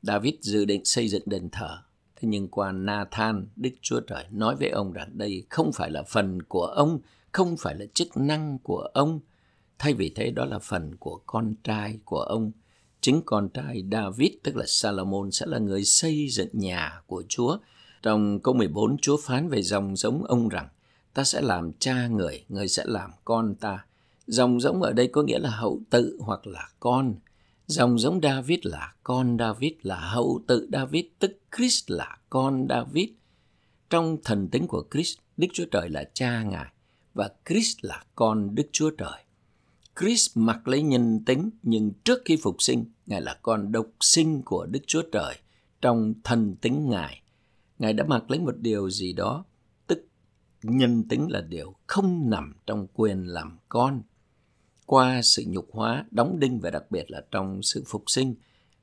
David dự định xây dựng đền thờ. Thế nhưng qua Nathan, Đức Chúa Trời nói với ông rằng đây không phải là phần của ông, không phải là chức năng của ông. Thay vì thế đó là phần của con trai của ông. Chính con trai David, tức là Salomon, sẽ là người xây dựng nhà của Chúa. Trong câu 14, Chúa phán về dòng giống ông rằng, ta sẽ làm cha người, người sẽ làm con ta. Dòng giống ở đây có nghĩa là hậu tự hoặc là con. Dòng giống David là con David, là hậu tự David, tức Christ là con David. Trong thần tính của Christ, Đức Chúa Trời là cha Ngài và Christ là con Đức Chúa Trời. Chris mặc lấy nhân tính nhưng trước khi phục sinh, Ngài là con độc sinh của Đức Chúa Trời trong thần tính Ngài. Ngài đã mặc lấy một điều gì đó, tức nhân tính là điều không nằm trong quyền làm con qua sự nhục hóa, đóng đinh và đặc biệt là trong sự phục sinh.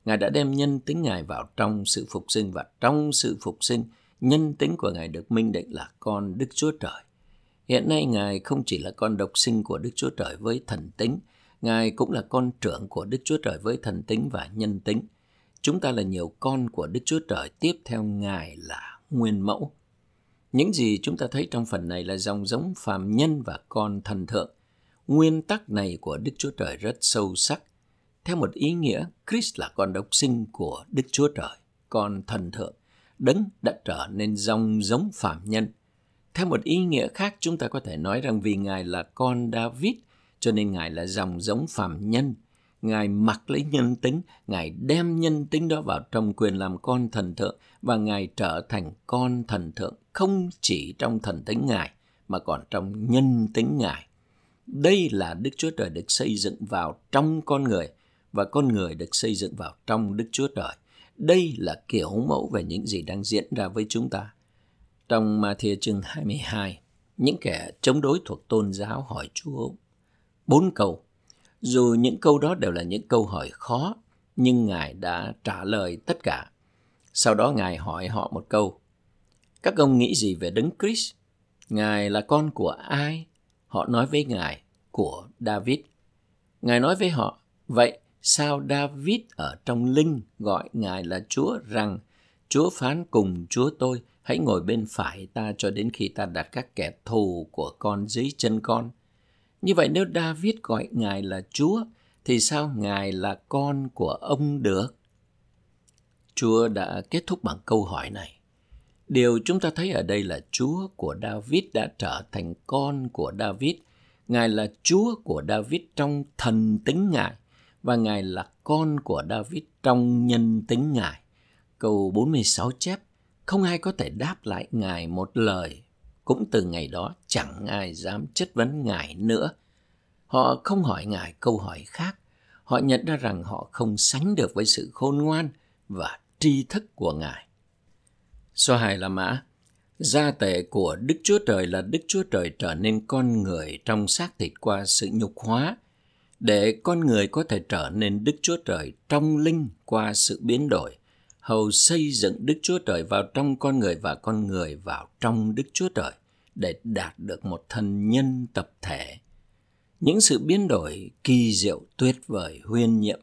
Ngài đã đem nhân tính Ngài vào trong sự phục sinh và trong sự phục sinh, nhân tính của Ngài được minh định là con Đức Chúa Trời. Hiện nay Ngài không chỉ là con độc sinh của Đức Chúa Trời với thần tính, Ngài cũng là con trưởng của Đức Chúa Trời với thần tính và nhân tính. Chúng ta là nhiều con của Đức Chúa Trời tiếp theo Ngài là nguyên mẫu. Những gì chúng ta thấy trong phần này là dòng giống phàm nhân và con thần thượng – Nguyên tắc này của Đức Chúa Trời rất sâu sắc. Theo một ý nghĩa, Christ là con độc sinh của Đức Chúa Trời, con thần thượng, đấng đã trở nên dòng giống phàm nhân. Theo một ý nghĩa khác, chúng ta có thể nói rằng vì Ngài là con David, cho nên Ngài là dòng giống phàm nhân. Ngài mặc lấy nhân tính, Ngài đem nhân tính đó vào trong quyền làm con thần thượng và Ngài trở thành con thần thượng không chỉ trong thần tính Ngài mà còn trong nhân tính Ngài. Đây là Đức Chúa Trời được xây dựng vào trong con người và con người được xây dựng vào trong Đức Chúa Trời. Đây là kiểu mẫu về những gì đang diễn ra với chúng ta. Trong Matthew chương 22, những kẻ chống đối thuộc tôn giáo hỏi Chúa bốn câu. Dù những câu đó đều là những câu hỏi khó, nhưng Ngài đã trả lời tất cả. Sau đó Ngài hỏi họ một câu. Các ông nghĩ gì về Đấng Christ? Ngài là con của ai? Họ nói với Ngài của David. Ngài nói với họ, vậy sao David ở trong linh gọi Ngài là Chúa rằng Chúa phán cùng Chúa tôi hãy ngồi bên phải ta cho đến khi ta đặt các kẻ thù của con dưới chân con. Như vậy nếu David gọi Ngài là Chúa thì sao Ngài là con của ông được? Chúa đã kết thúc bằng câu hỏi này. Điều chúng ta thấy ở đây là Chúa của David đã trở thành con của David. Ngài là Chúa của David trong thần tính Ngài và Ngài là con của David trong nhân tính Ngài. Câu 46 chép, không ai có thể đáp lại Ngài một lời. Cũng từ ngày đó chẳng ai dám chất vấn Ngài nữa. Họ không hỏi Ngài câu hỏi khác. Họ nhận ra rằng họ không sánh được với sự khôn ngoan và tri thức của Ngài. Số hai là mã. Gia tệ của Đức Chúa Trời là Đức Chúa Trời trở nên con người trong xác thịt qua sự nhục hóa, để con người có thể trở nên Đức Chúa Trời trong linh qua sự biến đổi, hầu xây dựng Đức Chúa Trời vào trong con người và con người vào trong Đức Chúa Trời để đạt được một thân nhân tập thể. Những sự biến đổi kỳ diệu tuyệt vời huyên nhiệm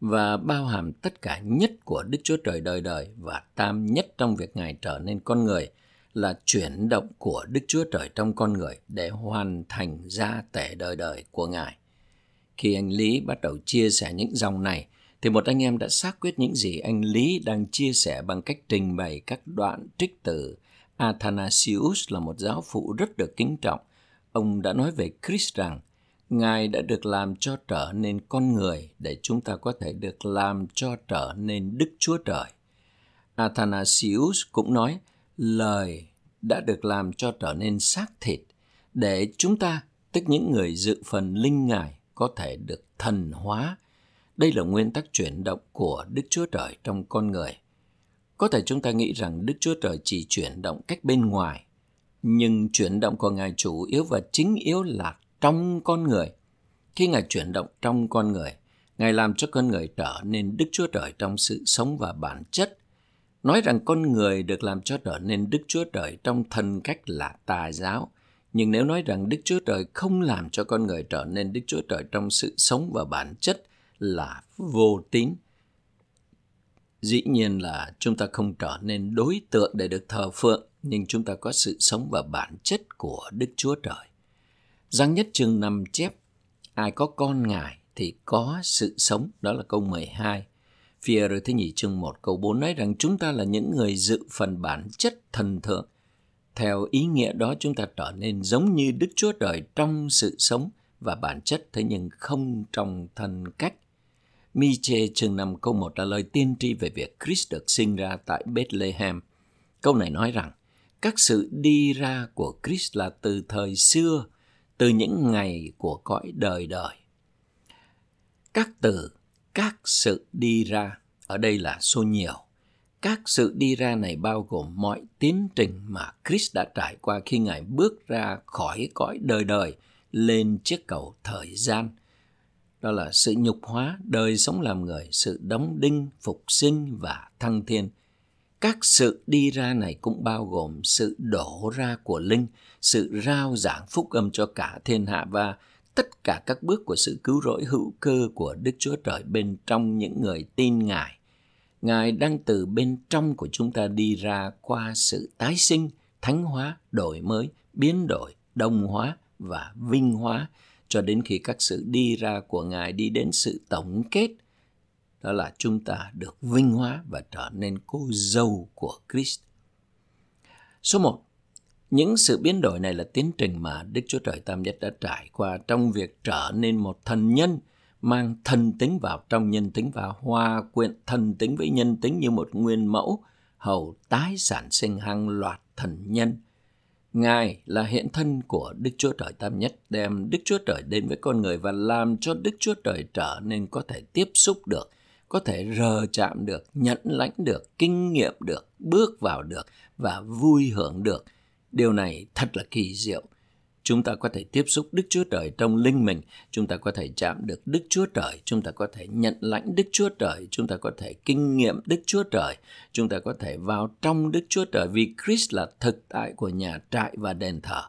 và bao hàm tất cả nhất của Đức Chúa Trời đời đời và tam nhất trong việc Ngài trở nên con người là chuyển động của Đức Chúa Trời trong con người để hoàn thành gia tể đời đời của Ngài. Khi anh Lý bắt đầu chia sẻ những dòng này, thì một anh em đã xác quyết những gì anh Lý đang chia sẻ bằng cách trình bày các đoạn trích từ Athanasius là một giáo phụ rất được kính trọng. Ông đã nói về Christ rằng Ngài đã được làm cho trở nên con người để chúng ta có thể được làm cho trở nên Đức Chúa Trời. Athanasius cũng nói, lời đã được làm cho trở nên xác thịt để chúng ta, tức những người dự phần linh ngài, có thể được thần hóa. Đây là nguyên tắc chuyển động của Đức Chúa Trời trong con người. Có thể chúng ta nghĩ rằng Đức Chúa Trời chỉ chuyển động cách bên ngoài, nhưng chuyển động của Ngài chủ yếu và chính yếu là trong con người. Khi Ngài chuyển động trong con người, Ngài làm cho con người trở nên Đức Chúa Trời trong sự sống và bản chất. Nói rằng con người được làm cho trở nên Đức Chúa Trời trong thần cách là tà giáo. Nhưng nếu nói rằng Đức Chúa Trời không làm cho con người trở nên Đức Chúa Trời trong sự sống và bản chất là vô tín. Dĩ nhiên là chúng ta không trở nên đối tượng để được thờ phượng, nhưng chúng ta có sự sống và bản chất của Đức Chúa Trời. Giăng nhất chương 5 chép, ai có con Ngài thì có sự sống, đó là câu 12. Phía rồi thứ nhì chương 1 câu 4 nói rằng chúng ta là những người dự phần bản chất thần thượng. Theo ý nghĩa đó chúng ta trở nên giống như Đức Chúa Trời trong sự sống và bản chất thế nhưng không trong thân cách. Miche chương 5 câu 1 là lời tiên tri về việc Christ được sinh ra tại Bethlehem. Câu này nói rằng, các sự đi ra của Christ là từ thời xưa, từ những ngày của cõi đời đời. Các từ các sự đi ra ở đây là số nhiều. Các sự đi ra này bao gồm mọi tiến trình mà Christ đã trải qua khi Ngài bước ra khỏi cõi đời đời lên chiếc cầu thời gian. Đó là sự nhục hóa, đời sống làm người, sự đóng đinh, phục sinh và thăng thiên. Các sự đi ra này cũng bao gồm sự đổ ra của linh, sự rao giảng phúc âm cho cả thiên hạ và tất cả các bước của sự cứu rỗi hữu cơ của Đức Chúa Trời bên trong những người tin Ngài. Ngài đang từ bên trong của chúng ta đi ra qua sự tái sinh, thánh hóa, đổi mới, biến đổi, đồng hóa và vinh hóa cho đến khi các sự đi ra của Ngài đi đến sự tổng kết, đó là chúng ta được vinh hóa và trở nên cô dâu của Christ. Số 1. Những sự biến đổi này là tiến trình mà Đức Chúa Trời Tam Nhất đã trải qua trong việc trở nên một thần nhân, mang thần tính vào trong nhân tính và hòa quyện thần tính với nhân tính như một nguyên mẫu, hầu tái sản sinh hàng loạt thần nhân. Ngài là hiện thân của Đức Chúa Trời Tam Nhất đem Đức Chúa Trời đến với con người và làm cho Đức Chúa Trời trở nên có thể tiếp xúc được, có thể rờ chạm được, nhận lãnh được, kinh nghiệm được, bước vào được và vui hưởng được – Điều này thật là kỳ diệu. Chúng ta có thể tiếp xúc Đức Chúa Trời trong linh mình, chúng ta có thể chạm được Đức Chúa Trời, chúng ta có thể nhận lãnh Đức Chúa Trời, chúng ta có thể kinh nghiệm Đức Chúa Trời, chúng ta có thể vào trong Đức Chúa Trời vì Christ là thực tại của nhà trại và đền thờ.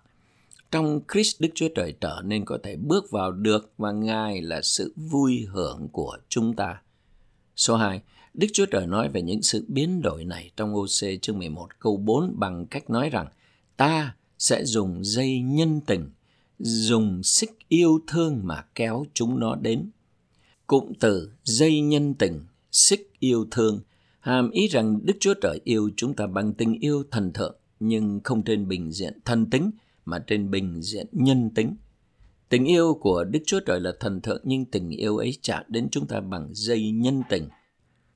Trong Christ Đức Chúa Trời trở nên có thể bước vào được và Ngài là sự vui hưởng của chúng ta. Số 2. Đức Chúa Trời nói về những sự biến đổi này trong OC chương 11 câu 4 bằng cách nói rằng – ta sẽ dùng dây nhân tình, dùng xích yêu thương mà kéo chúng nó đến. Cụm từ dây nhân tình, xích yêu thương hàm ý rằng Đức Chúa Trời yêu chúng ta bằng tình yêu thần thượng, nhưng không trên bình diện thần tính, mà trên bình diện nhân tính. Tình yêu của Đức Chúa Trời là thần thượng, nhưng tình yêu ấy chạm đến chúng ta bằng dây nhân tình,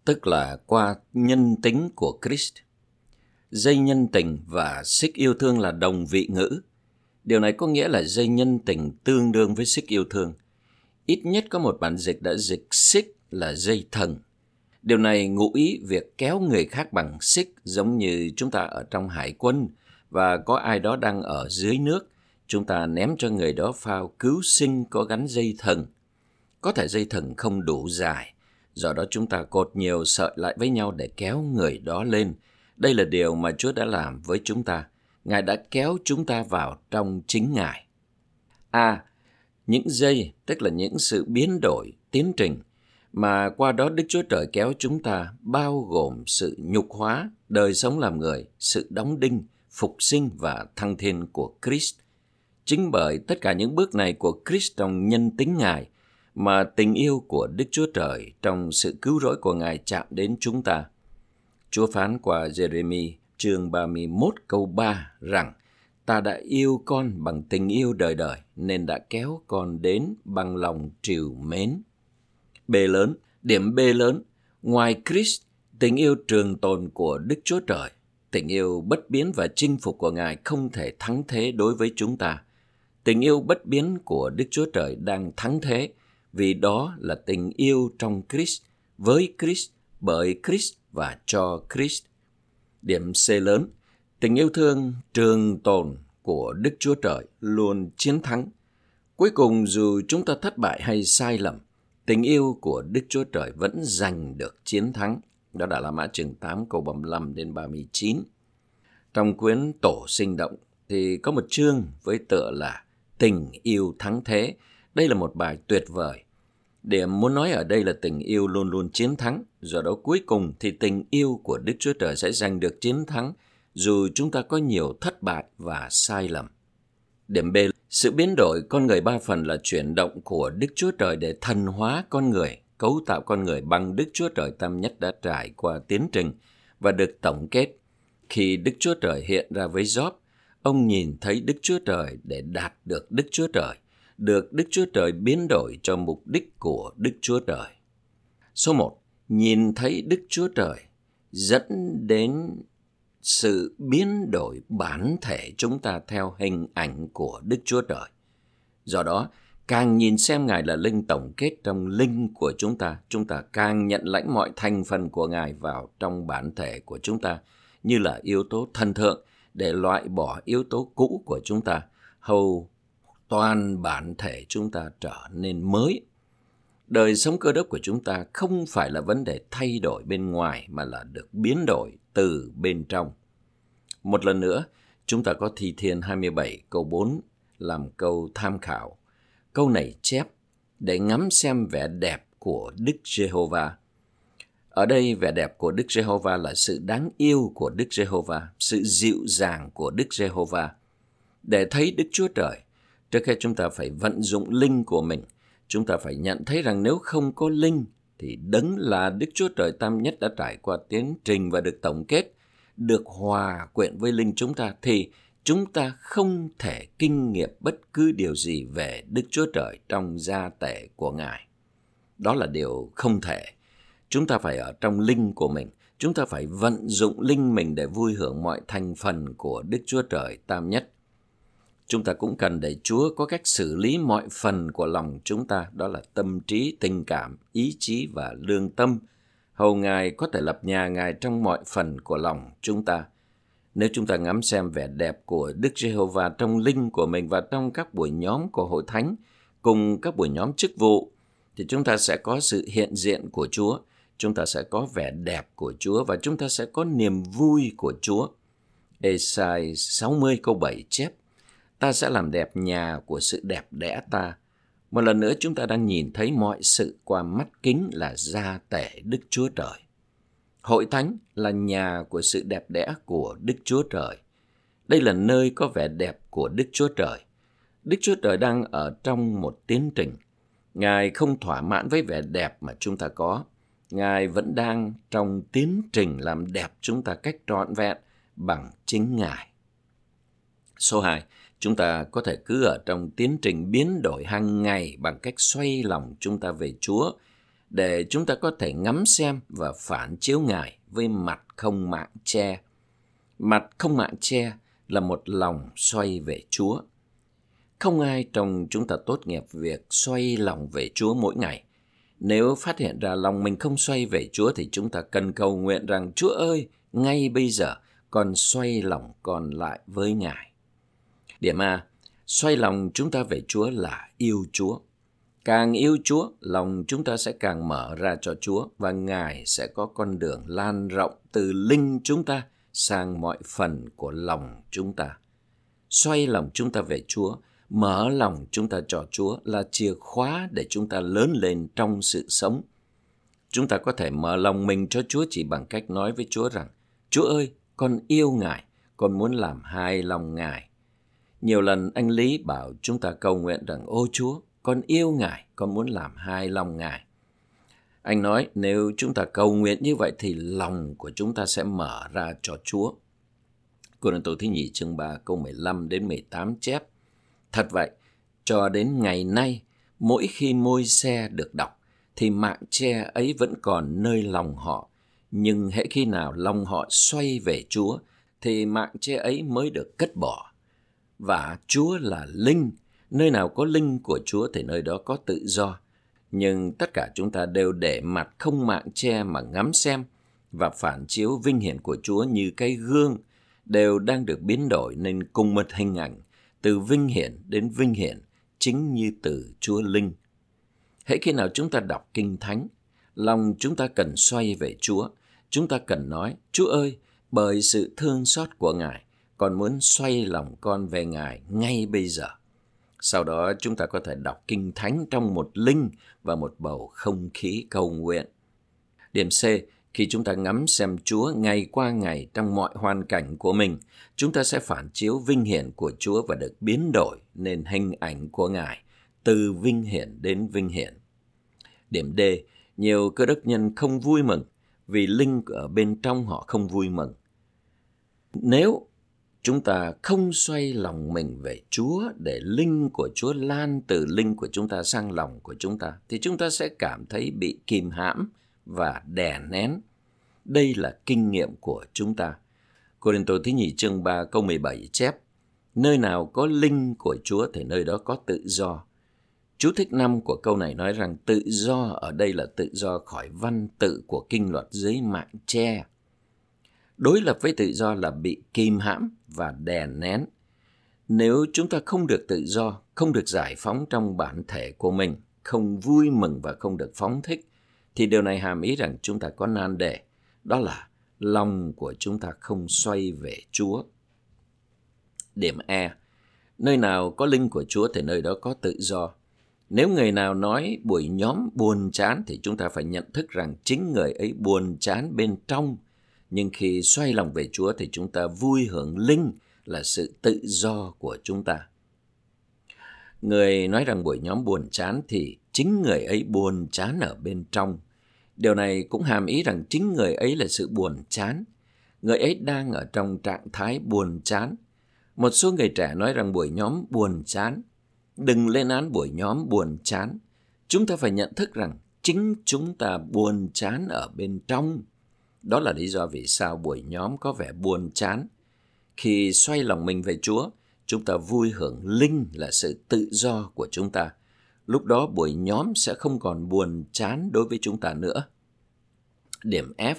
tức là qua nhân tính của Christ dây nhân tình và xích yêu thương là đồng vị ngữ. Điều này có nghĩa là dây nhân tình tương đương với xích yêu thương. Ít nhất có một bản dịch đã dịch xích là dây thần. Điều này ngụ ý việc kéo người khác bằng xích giống như chúng ta ở trong hải quân và có ai đó đang ở dưới nước, chúng ta ném cho người đó phao cứu sinh có gắn dây thần. Có thể dây thần không đủ dài, do đó chúng ta cột nhiều sợi lại với nhau để kéo người đó lên – đây là điều mà Chúa đã làm với chúng ta. Ngài đã kéo chúng ta vào trong chính Ngài. A. những dây, tức là những sự biến đổi, tiến trình, mà qua đó Đức Chúa Trời kéo chúng ta bao gồm sự nhục hóa, đời sống làm người, sự đóng đinh, phục sinh và thăng thiên của Christ. Chính bởi tất cả những bước này của Christ trong nhân tính Ngài mà tình yêu của Đức Chúa Trời trong sự cứu rỗi của Ngài chạm đến chúng ta. Chúa phán qua Jeremy chương 31 câu 3 rằng Ta đã yêu con bằng tình yêu đời đời nên đã kéo con đến bằng lòng triều mến. B lớn, điểm B lớn, ngoài Christ, tình yêu trường tồn của Đức Chúa Trời, tình yêu bất biến và chinh phục của Ngài không thể thắng thế đối với chúng ta. Tình yêu bất biến của Đức Chúa Trời đang thắng thế vì đó là tình yêu trong Christ, với Christ, bởi Christ và cho Christ. Điểm C lớn, tình yêu thương trường tồn của Đức Chúa Trời luôn chiến thắng. Cuối cùng dù chúng ta thất bại hay sai lầm, tình yêu của Đức Chúa Trời vẫn giành được chiến thắng. Đó đã là mã trường 8 câu 35 đến 39. Trong quyển Tổ sinh động thì có một chương với tựa là Tình yêu thắng thế. Đây là một bài tuyệt vời Điểm muốn nói ở đây là tình yêu luôn luôn chiến thắng, do đó cuối cùng thì tình yêu của Đức Chúa Trời sẽ giành được chiến thắng dù chúng ta có nhiều thất bại và sai lầm. Điểm B, sự biến đổi con người ba phần là chuyển động của Đức Chúa Trời để thần hóa con người, cấu tạo con người bằng Đức Chúa Trời Tam Nhất đã trải qua tiến trình và được tổng kết. Khi Đức Chúa Trời hiện ra với Job, ông nhìn thấy Đức Chúa Trời để đạt được Đức Chúa Trời, được Đức Chúa Trời biến đổi cho mục đích của Đức Chúa Trời. Số 1. Nhìn thấy Đức Chúa Trời dẫn đến sự biến đổi bản thể chúng ta theo hình ảnh của Đức Chúa Trời. Do đó, càng nhìn xem Ngài là linh tổng kết trong linh của chúng ta, chúng ta càng nhận lãnh mọi thành phần của Ngài vào trong bản thể của chúng ta, như là yếu tố thân thượng để loại bỏ yếu tố cũ của chúng ta, hầu toàn bản thể chúng ta trở nên mới. Đời sống cơ đốc của chúng ta không phải là vấn đề thay đổi bên ngoài mà là được biến đổi từ bên trong. Một lần nữa, chúng ta có Thi Thiên 27 câu 4 làm câu tham khảo. Câu này chép để ngắm xem vẻ đẹp của Đức Giê-hô-va. Ở đây vẻ đẹp của Đức Giê-hô-va là sự đáng yêu của Đức Giê-hô-va, sự dịu dàng của Đức Giê-hô-va. Để thấy Đức Chúa Trời, trước khi chúng ta phải vận dụng linh của mình, chúng ta phải nhận thấy rằng nếu không có linh thì đấng là Đức Chúa Trời Tam Nhất đã trải qua tiến trình và được tổng kết, được hòa quyện với linh chúng ta thì chúng ta không thể kinh nghiệm bất cứ điều gì về Đức Chúa Trời trong gia tể của Ngài. Đó là điều không thể. Chúng ta phải ở trong linh của mình, chúng ta phải vận dụng linh mình để vui hưởng mọi thành phần của Đức Chúa Trời Tam Nhất. Chúng ta cũng cần để Chúa có cách xử lý mọi phần của lòng chúng ta, đó là tâm trí, tình cảm, ý chí và lương tâm, hầu Ngài có thể lập nhà Ngài trong mọi phần của lòng chúng ta. Nếu chúng ta ngắm xem vẻ đẹp của Đức Giê-hô-va trong linh của mình và trong các buổi nhóm của hội thánh cùng các buổi nhóm chức vụ, thì chúng ta sẽ có sự hiện diện của Chúa, chúng ta sẽ có vẻ đẹp của Chúa và chúng ta sẽ có niềm vui của Chúa. Esai 60 câu 7 chép, ta sẽ làm đẹp nhà của sự đẹp đẽ ta, một lần nữa chúng ta đang nhìn thấy mọi sự qua mắt kính là gia tể Đức Chúa Trời. Hội thánh là nhà của sự đẹp đẽ của Đức Chúa Trời. Đây là nơi có vẻ đẹp của Đức Chúa Trời. Đức Chúa Trời đang ở trong một tiến trình. Ngài không thỏa mãn với vẻ đẹp mà chúng ta có. Ngài vẫn đang trong tiến trình làm đẹp chúng ta cách trọn vẹn bằng chính Ngài. Số 2. Chúng ta có thể cứ ở trong tiến trình biến đổi hàng ngày bằng cách xoay lòng chúng ta về Chúa để chúng ta có thể ngắm xem và phản chiếu Ngài với mặt không mạng che. Mặt không mạng che là một lòng xoay về Chúa. Không ai trong chúng ta tốt nghiệp việc xoay lòng về Chúa mỗi ngày. Nếu phát hiện ra lòng mình không xoay về Chúa thì chúng ta cần cầu nguyện rằng Chúa ơi, ngay bây giờ con xoay lòng còn lại với Ngài. Điểm A, xoay lòng chúng ta về Chúa là yêu Chúa. Càng yêu Chúa, lòng chúng ta sẽ càng mở ra cho Chúa và Ngài sẽ có con đường lan rộng từ linh chúng ta sang mọi phần của lòng chúng ta. Xoay lòng chúng ta về Chúa, mở lòng chúng ta cho Chúa là chìa khóa để chúng ta lớn lên trong sự sống. Chúng ta có thể mở lòng mình cho Chúa chỉ bằng cách nói với Chúa rằng, Chúa ơi, con yêu Ngài, con muốn làm hài lòng Ngài. Nhiều lần anh Lý bảo chúng ta cầu nguyện rằng Ô Chúa, con yêu Ngài, con muốn làm hài lòng Ngài. Anh nói nếu chúng ta cầu nguyện như vậy thì lòng của chúng ta sẽ mở ra cho Chúa. Cô Đàn Tổ Thứ Nhị chương 3 câu 15 đến 18 chép. Thật vậy, cho đến ngày nay, mỗi khi môi xe được đọc, thì mạng che ấy vẫn còn nơi lòng họ. Nhưng hễ khi nào lòng họ xoay về Chúa, thì mạng che ấy mới được cất bỏ và Chúa là linh. Nơi nào có linh của Chúa thì nơi đó có tự do. Nhưng tất cả chúng ta đều để mặt không mạng che mà ngắm xem và phản chiếu vinh hiển của Chúa như cái gương đều đang được biến đổi nên cùng một hình ảnh từ vinh hiển đến vinh hiển chính như từ Chúa Linh. Hãy khi nào chúng ta đọc Kinh Thánh, lòng chúng ta cần xoay về Chúa. Chúng ta cần nói, Chúa ơi, bởi sự thương xót của Ngài, con muốn xoay lòng con về Ngài ngay bây giờ. Sau đó chúng ta có thể đọc kinh thánh trong một linh và một bầu không khí cầu nguyện. Điểm C, khi chúng ta ngắm xem Chúa ngày qua ngày trong mọi hoàn cảnh của mình, chúng ta sẽ phản chiếu vinh hiển của Chúa và được biến đổi nên hình ảnh của Ngài, từ vinh hiển đến vinh hiển. Điểm D, nhiều cơ đốc nhân không vui mừng vì linh ở bên trong họ không vui mừng. Nếu chúng ta không xoay lòng mình về Chúa để linh của Chúa lan từ linh của chúng ta sang lòng của chúng ta, thì chúng ta sẽ cảm thấy bị kìm hãm và đè nén. Đây là kinh nghiệm của chúng ta. Cô Đình Thứ Nhì chương 3 câu 17 chép, Nơi nào có linh của Chúa thì nơi đó có tự do. Chú thích năm của câu này nói rằng tự do, ở đây là tự do khỏi văn tự của kinh luật dưới mạng che. Đối lập với tự do là bị kìm hãm và đè nén. Nếu chúng ta không được tự do, không được giải phóng trong bản thể của mình, không vui mừng và không được phóng thích, thì điều này hàm ý rằng chúng ta có nan đề. Đó là lòng của chúng ta không xoay về Chúa. Điểm E. Nơi nào có linh của Chúa thì nơi đó có tự do. Nếu người nào nói buổi nhóm buồn chán thì chúng ta phải nhận thức rằng chính người ấy buồn chán bên trong. Nhưng khi xoay lòng về Chúa thì chúng ta vui hưởng linh là sự tự do của chúng ta. Người nói rằng buổi nhóm buồn chán thì chính người ấy buồn chán ở bên trong. Điều này cũng hàm ý rằng chính người ấy là sự buồn chán. Người ấy đang ở trong trạng thái buồn chán. Một số người trẻ nói rằng buổi nhóm buồn chán Đừng lên án buổi nhóm buồn chán. Chúng ta phải nhận thức rằng chính chúng ta buồn chán ở bên trong. Đó là lý do vì sao buổi nhóm có vẻ buồn chán. Khi xoay lòng mình về Chúa, chúng ta vui hưởng linh là sự tự do của chúng ta. Lúc đó buổi nhóm sẽ không còn buồn chán đối với chúng ta nữa. Điểm F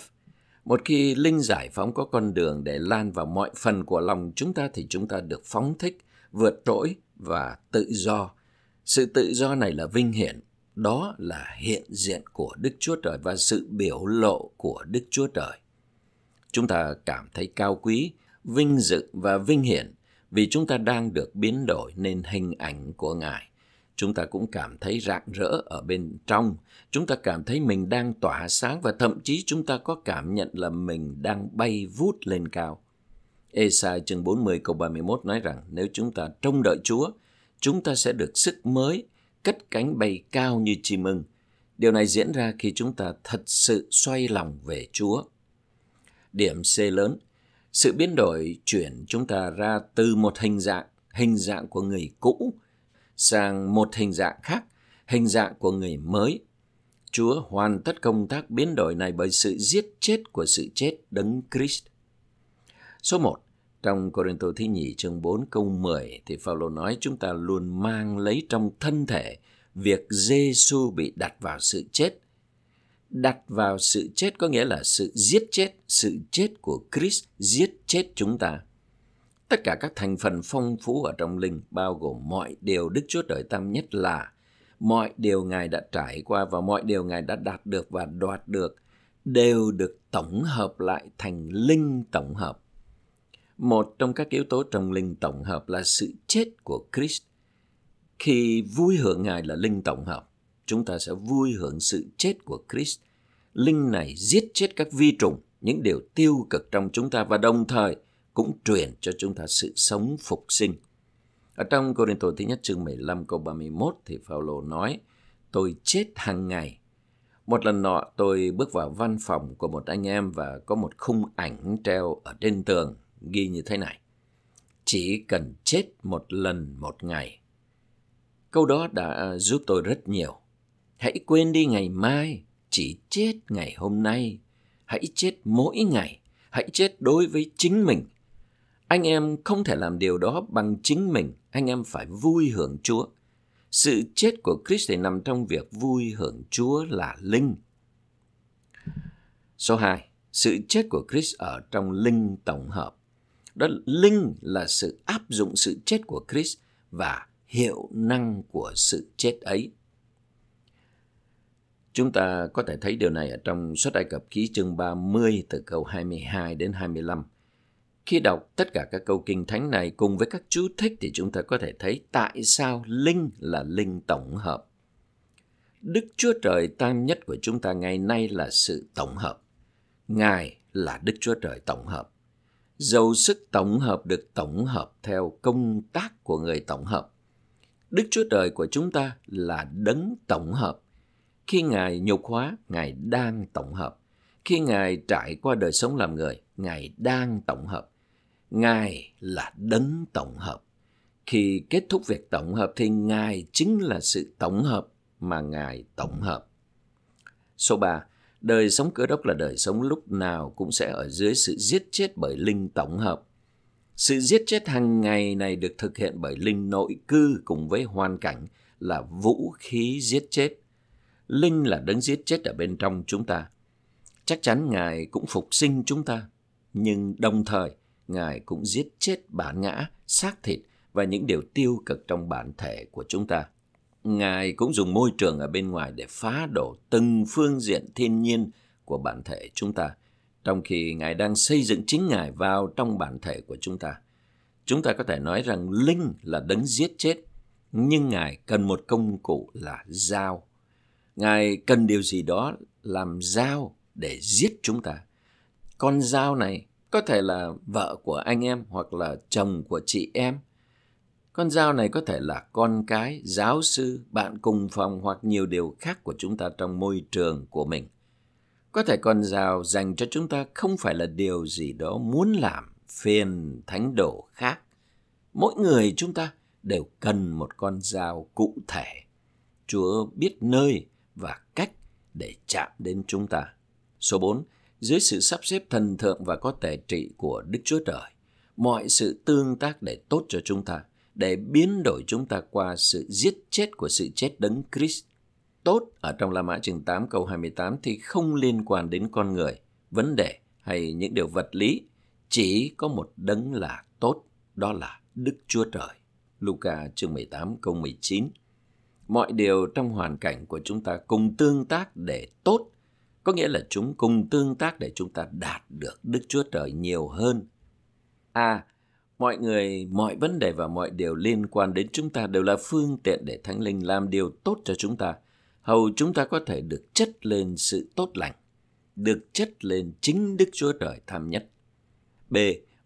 một khi linh giải phóng có con đường để lan vào mọi phần của lòng chúng ta thì chúng ta được phóng thích, vượt trội và tự do. Sự tự do này là vinh hiển, đó là hiện diện của Đức Chúa Trời và sự biểu lộ của Đức Chúa Trời. Chúng ta cảm thấy cao quý, vinh dự và vinh hiển vì chúng ta đang được biến đổi nên hình ảnh của Ngài. Chúng ta cũng cảm thấy rạng rỡ ở bên trong, chúng ta cảm thấy mình đang tỏa sáng và thậm chí chúng ta có cảm nhận là mình đang bay vút lên cao. Esai chương 40 câu 31 nói rằng nếu chúng ta trông đợi Chúa, chúng ta sẽ được sức mới, cất cánh bay cao như chim ưng. Điều này diễn ra khi chúng ta thật sự xoay lòng về Chúa. Điểm C lớn, sự biến đổi chuyển chúng ta ra từ một hình dạng, hình dạng của người cũ, sang một hình dạng khác, hình dạng của người mới. Chúa hoàn tất công tác biến đổi này bởi sự giết chết của sự chết đấng Christ. Số 1. Trong Corinto thứ nhì chương 4 câu 10 thì Phaolô nói chúng ta luôn mang lấy trong thân thể việc Giêsu bị đặt vào sự chết. Đặt vào sự chết có nghĩa là sự giết chết, sự chết của Christ giết chết chúng ta. Tất cả các thành phần phong phú ở trong linh bao gồm mọi điều Đức Chúa Trời Tam Nhất là mọi điều Ngài đã trải qua và mọi điều Ngài đã đạt được và đoạt được đều được tổng hợp lại thành linh tổng hợp một trong các yếu tố trong linh tổng hợp là sự chết của Christ. Khi vui hưởng Ngài là linh tổng hợp, chúng ta sẽ vui hưởng sự chết của Christ. Linh này giết chết các vi trùng, những điều tiêu cực trong chúng ta và đồng thời cũng truyền cho chúng ta sự sống phục sinh. Ở trong Cô Rinh thứ nhất chương 15 câu 31 thì Phaolô nói, tôi chết hàng ngày. Một lần nọ tôi bước vào văn phòng của một anh em và có một khung ảnh treo ở trên tường ghi như thế này. Chỉ cần chết một lần một ngày. Câu đó đã giúp tôi rất nhiều. Hãy quên đi ngày mai, chỉ chết ngày hôm nay. Hãy chết mỗi ngày, hãy chết đối với chính mình. Anh em không thể làm điều đó bằng chính mình, anh em phải vui hưởng Chúa. Sự chết của Christ nằm trong việc vui hưởng Chúa là linh. Số 2. Sự chết của Christ ở trong linh tổng hợp. Đó linh là sự áp dụng sự chết của Christ và hiệu năng của sự chết ấy. Chúng ta có thể thấy điều này ở trong suất Ai Cập ký chương 30 từ câu 22 đến 25. Khi đọc tất cả các câu kinh thánh này cùng với các chú thích thì chúng ta có thể thấy tại sao linh là linh tổng hợp. Đức Chúa Trời tam nhất của chúng ta ngày nay là sự tổng hợp. Ngài là Đức Chúa Trời tổng hợp. Dầu sức tổng hợp được tổng hợp theo công tác của người tổng hợp. Đức Chúa Trời của chúng ta là đấng tổng hợp. Khi Ngài nhục hóa, Ngài đang tổng hợp. Khi Ngài trải qua đời sống làm người, Ngài đang tổng hợp. Ngài là đấng tổng hợp. Khi kết thúc việc tổng hợp thì Ngài chính là sự tổng hợp mà Ngài tổng hợp. Số 3. Đời sống cơ đốc là đời sống lúc nào cũng sẽ ở dưới sự giết chết bởi linh tổng hợp. Sự giết chết hàng ngày này được thực hiện bởi linh nội cư cùng với hoàn cảnh là vũ khí giết chết. Linh là đấng giết chết ở bên trong chúng ta. Chắc chắn Ngài cũng phục sinh chúng ta, nhưng đồng thời Ngài cũng giết chết bản ngã, xác thịt và những điều tiêu cực trong bản thể của chúng ta. Ngài cũng dùng môi trường ở bên ngoài để phá đổ từng phương diện thiên nhiên của bản thể chúng ta, trong khi Ngài đang xây dựng chính Ngài vào trong bản thể của chúng ta. Chúng ta có thể nói rằng linh là đấng giết chết, nhưng Ngài cần một công cụ là dao. Ngài cần điều gì đó làm dao để giết chúng ta. Con dao này có thể là vợ của anh em hoặc là chồng của chị em con dao này có thể là con cái, giáo sư, bạn cùng phòng hoặc nhiều điều khác của chúng ta trong môi trường của mình. Có thể con dao dành cho chúng ta không phải là điều gì đó muốn làm phiền thánh đồ khác. Mỗi người chúng ta đều cần một con dao cụ thể. Chúa biết nơi và cách để chạm đến chúng ta. Số 4. Dưới sự sắp xếp thần thượng và có thể trị của Đức Chúa Trời, mọi sự tương tác để tốt cho chúng ta – để biến đổi chúng ta qua sự giết chết của sự chết đấng Christ. Tốt ở trong La Mã chương 8 câu 28 thì không liên quan đến con người, vấn đề hay những điều vật lý, chỉ có một đấng là tốt, đó là Đức Chúa Trời. Luca chương 18 câu 19 Mọi điều trong hoàn cảnh của chúng ta cùng tương tác để tốt, có nghĩa là chúng cùng tương tác để chúng ta đạt được Đức Chúa Trời nhiều hơn. A. À, Mọi người, mọi vấn đề và mọi điều liên quan đến chúng ta đều là phương tiện để Thánh Linh làm điều tốt cho chúng ta. Hầu chúng ta có thể được chất lên sự tốt lành, được chất lên chính Đức Chúa Trời tham nhất. B.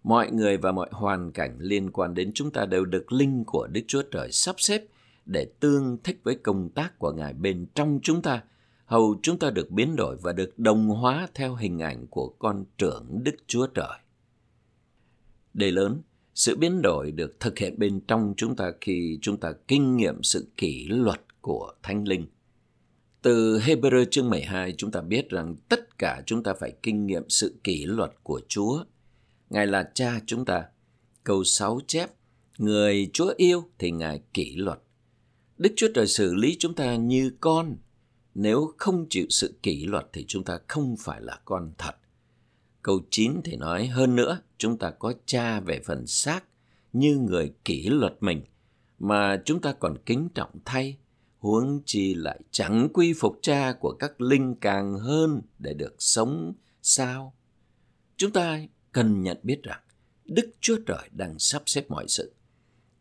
Mọi người và mọi hoàn cảnh liên quan đến chúng ta đều được linh của Đức Chúa Trời sắp xếp để tương thích với công tác của Ngài bên trong chúng ta, hầu chúng ta được biến đổi và được đồng hóa theo hình ảnh của con trưởng Đức Chúa Trời. Đề lớn, sự biến đổi được thực hiện bên trong chúng ta khi chúng ta kinh nghiệm sự kỷ luật của Thánh Linh. Từ Hebrew chương 12 chúng ta biết rằng tất cả chúng ta phải kinh nghiệm sự kỷ luật của Chúa. Ngài là cha chúng ta. Câu 6 chép, người Chúa yêu thì Ngài kỷ luật. Đức Chúa Trời xử lý chúng ta như con. Nếu không chịu sự kỷ luật thì chúng ta không phải là con thật. Câu 9 thì nói hơn nữa, chúng ta có cha về phần xác như người kỷ luật mình, mà chúng ta còn kính trọng thay, huống chi lại chẳng quy phục cha của các linh càng hơn để được sống sao. Chúng ta cần nhận biết rằng Đức Chúa Trời đang sắp xếp mọi sự.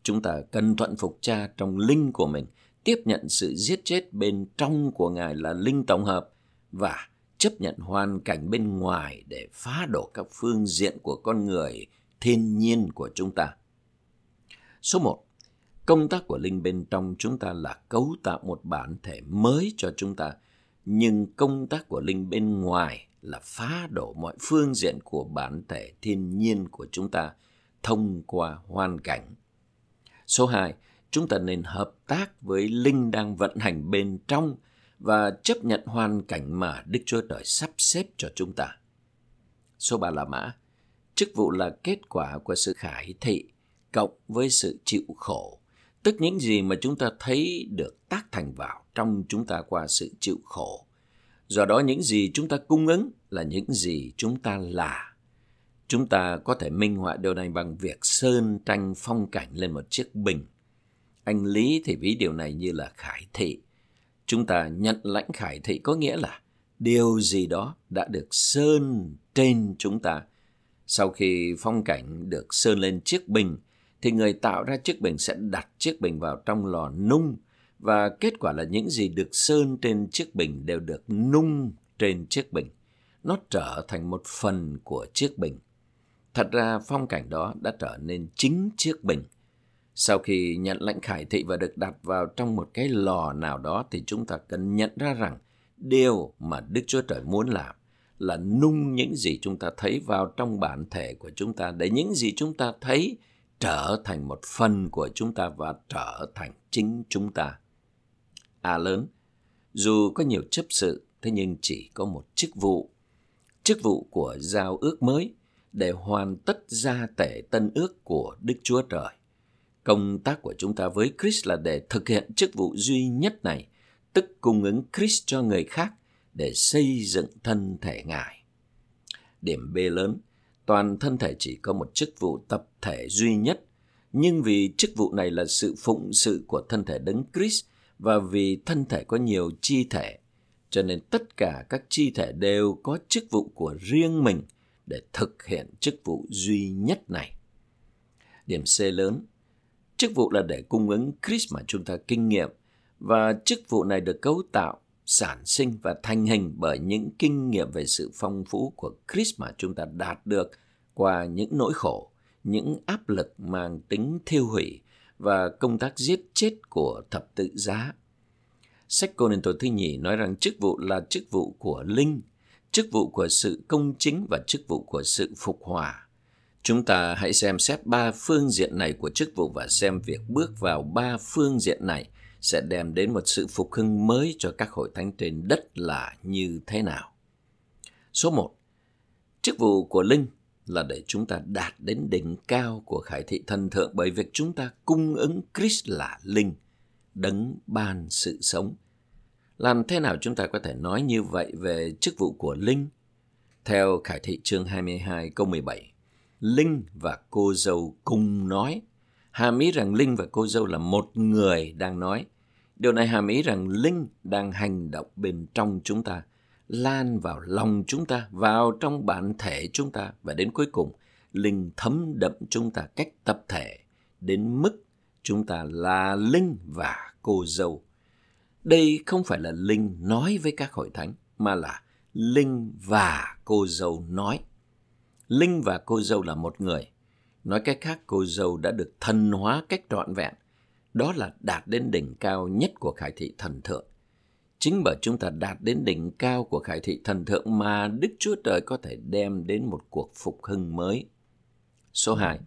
Chúng ta cần thuận phục cha trong linh của mình, tiếp nhận sự giết chết bên trong của Ngài là linh tổng hợp và chấp nhận hoàn cảnh bên ngoài để phá đổ các phương diện của con người thiên nhiên của chúng ta. Số 1. Công tác của linh bên trong chúng ta là cấu tạo một bản thể mới cho chúng ta, nhưng công tác của linh bên ngoài là phá đổ mọi phương diện của bản thể thiên nhiên của chúng ta thông qua hoàn cảnh. Số 2. Chúng ta nên hợp tác với linh đang vận hành bên trong và chấp nhận hoàn cảnh mà Đức Chúa Trời sắp xếp cho chúng ta. Số 3 là mã. Chức vụ là kết quả của sự khải thị cộng với sự chịu khổ, tức những gì mà chúng ta thấy được tác thành vào trong chúng ta qua sự chịu khổ. Do đó những gì chúng ta cung ứng là những gì chúng ta là. Chúng ta có thể minh họa điều này bằng việc sơn tranh phong cảnh lên một chiếc bình. Anh Lý thì ví điều này như là khải thị, Chúng ta nhận lãnh khải thị có nghĩa là điều gì đó đã được sơn trên chúng ta. Sau khi phong cảnh được sơn lên chiếc bình, thì người tạo ra chiếc bình sẽ đặt chiếc bình vào trong lò nung và kết quả là những gì được sơn trên chiếc bình đều được nung trên chiếc bình. Nó trở thành một phần của chiếc bình. Thật ra phong cảnh đó đã trở nên chính chiếc bình. Sau khi nhận lãnh khải thị và được đặt vào trong một cái lò nào đó thì chúng ta cần nhận ra rằng điều mà Đức Chúa Trời muốn làm là nung những gì chúng ta thấy vào trong bản thể của chúng ta để những gì chúng ta thấy trở thành một phần của chúng ta và trở thành chính chúng ta. A lớn, dù có nhiều chấp sự, thế nhưng chỉ có một chức vụ. Chức vụ của giao ước mới để hoàn tất gia tể tân ước của Đức Chúa Trời. Công tác của chúng ta với Chris là để thực hiện chức vụ duy nhất này, tức cung ứng Chris cho người khác để xây dựng thân thể Ngài. Điểm B lớn, toàn thân thể chỉ có một chức vụ tập thể duy nhất, nhưng vì chức vụ này là sự phụng sự của thân thể đấng Chris và vì thân thể có nhiều chi thể, cho nên tất cả các chi thể đều có chức vụ của riêng mình để thực hiện chức vụ duy nhất này. Điểm C lớn, chức vụ là để cung ứng Christ mà chúng ta kinh nghiệm và chức vụ này được cấu tạo, sản sinh và thành hình bởi những kinh nghiệm về sự phong phú của Christ mà chúng ta đạt được qua những nỗi khổ, những áp lực mang tính thiêu hủy và công tác giết chết của thập tự giá. Sách Cô Nên Tổ thứ nhì nói rằng chức vụ là chức vụ của linh, chức vụ của sự công chính và chức vụ của sự phục hòa. Chúng ta hãy xem xét ba phương diện này của chức vụ và xem việc bước vào ba phương diện này sẽ đem đến một sự phục hưng mới cho các hội thánh trên đất là như thế nào. Số 1. Chức vụ của Linh là để chúng ta đạt đến đỉnh cao của khải thị thần thượng bởi việc chúng ta cung ứng Christ là Linh, đấng ban sự sống. Làm thế nào chúng ta có thể nói như vậy về chức vụ của Linh? Theo Khải thị chương 22 câu 17, Linh và cô dâu cùng nói. Hàm ý rằng Linh và cô dâu là một người đang nói. Điều này hàm ý rằng Linh đang hành động bên trong chúng ta, lan vào lòng chúng ta, vào trong bản thể chúng ta và đến cuối cùng, Linh thấm đậm chúng ta cách tập thể đến mức chúng ta là Linh và cô dâu. Đây không phải là Linh nói với các hội thánh, mà là Linh và cô dâu nói. Linh và cô dâu là một người. Nói cách khác, cô dâu đã được thần hóa cách trọn vẹn. Đó là đạt đến đỉnh cao nhất của khải thị thần thượng. Chính bởi chúng ta đạt đến đỉnh cao của khải thị thần thượng mà Đức Chúa Trời có thể đem đến một cuộc phục hưng mới. Số 2.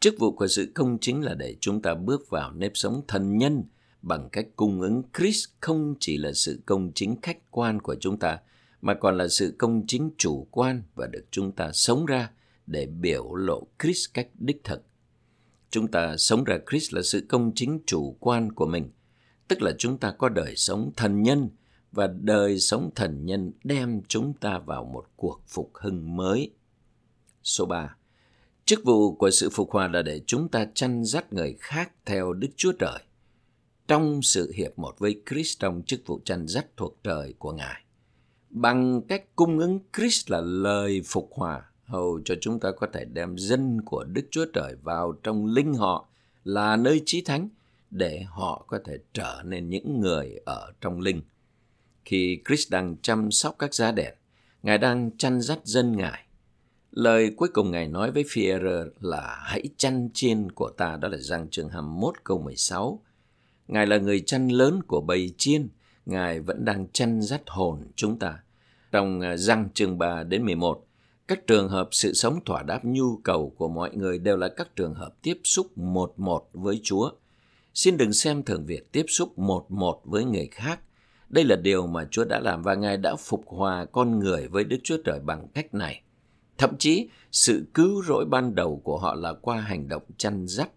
Chức vụ của sự công chính là để chúng ta bước vào nếp sống thần nhân bằng cách cung ứng Christ không chỉ là sự công chính khách quan của chúng ta, mà còn là sự công chính chủ quan và được chúng ta sống ra để biểu lộ Chris cách đích thực. Chúng ta sống ra Chris là sự công chính chủ quan của mình, tức là chúng ta có đời sống thần nhân và đời sống thần nhân đem chúng ta vào một cuộc phục hưng mới. Số 3. Chức vụ của sự phục hòa là để chúng ta chăn dắt người khác theo Đức Chúa Trời trong sự hiệp một với Christ trong chức vụ chăn dắt thuộc trời của Ngài. Bằng cách cung ứng Christ là lời phục hòa, hầu cho chúng ta có thể đem dân của Đức Chúa Trời vào trong linh họ là nơi trí thánh để họ có thể trở nên những người ở trong linh. Khi Christ đang chăm sóc các giá đèn, Ngài đang chăn dắt dân Ngài. Lời cuối cùng Ngài nói với phi là hãy chăn chiên của ta, đó là Giang chương 21 câu 16. Ngài là người chăn lớn của bầy chiên, Ngài vẫn đang chăn dắt hồn chúng ta. Trong à, răng chương 3 đến 11, các trường hợp sự sống thỏa đáp nhu cầu của mọi người đều là các trường hợp tiếp xúc một một với Chúa. Xin đừng xem thường việc tiếp xúc một một với người khác. Đây là điều mà Chúa đã làm và Ngài đã phục hòa con người với Đức Chúa Trời bằng cách này. Thậm chí, sự cứu rỗi ban đầu của họ là qua hành động chăn dắt.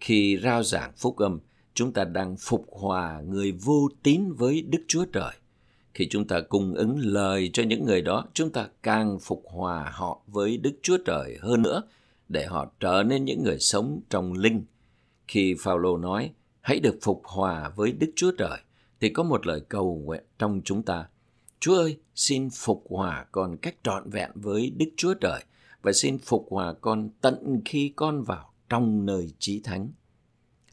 Khi rao giảng phúc âm, chúng ta đang phục hòa người vô tín với Đức Chúa Trời. Khi chúng ta cung ứng lời cho những người đó, chúng ta càng phục hòa họ với Đức Chúa Trời hơn nữa để họ trở nên những người sống trong linh. Khi Phaolô nói, hãy được phục hòa với Đức Chúa Trời, thì có một lời cầu nguyện trong chúng ta. Chúa ơi, xin phục hòa con cách trọn vẹn với Đức Chúa Trời và xin phục hòa con tận khi con vào trong nơi trí thánh.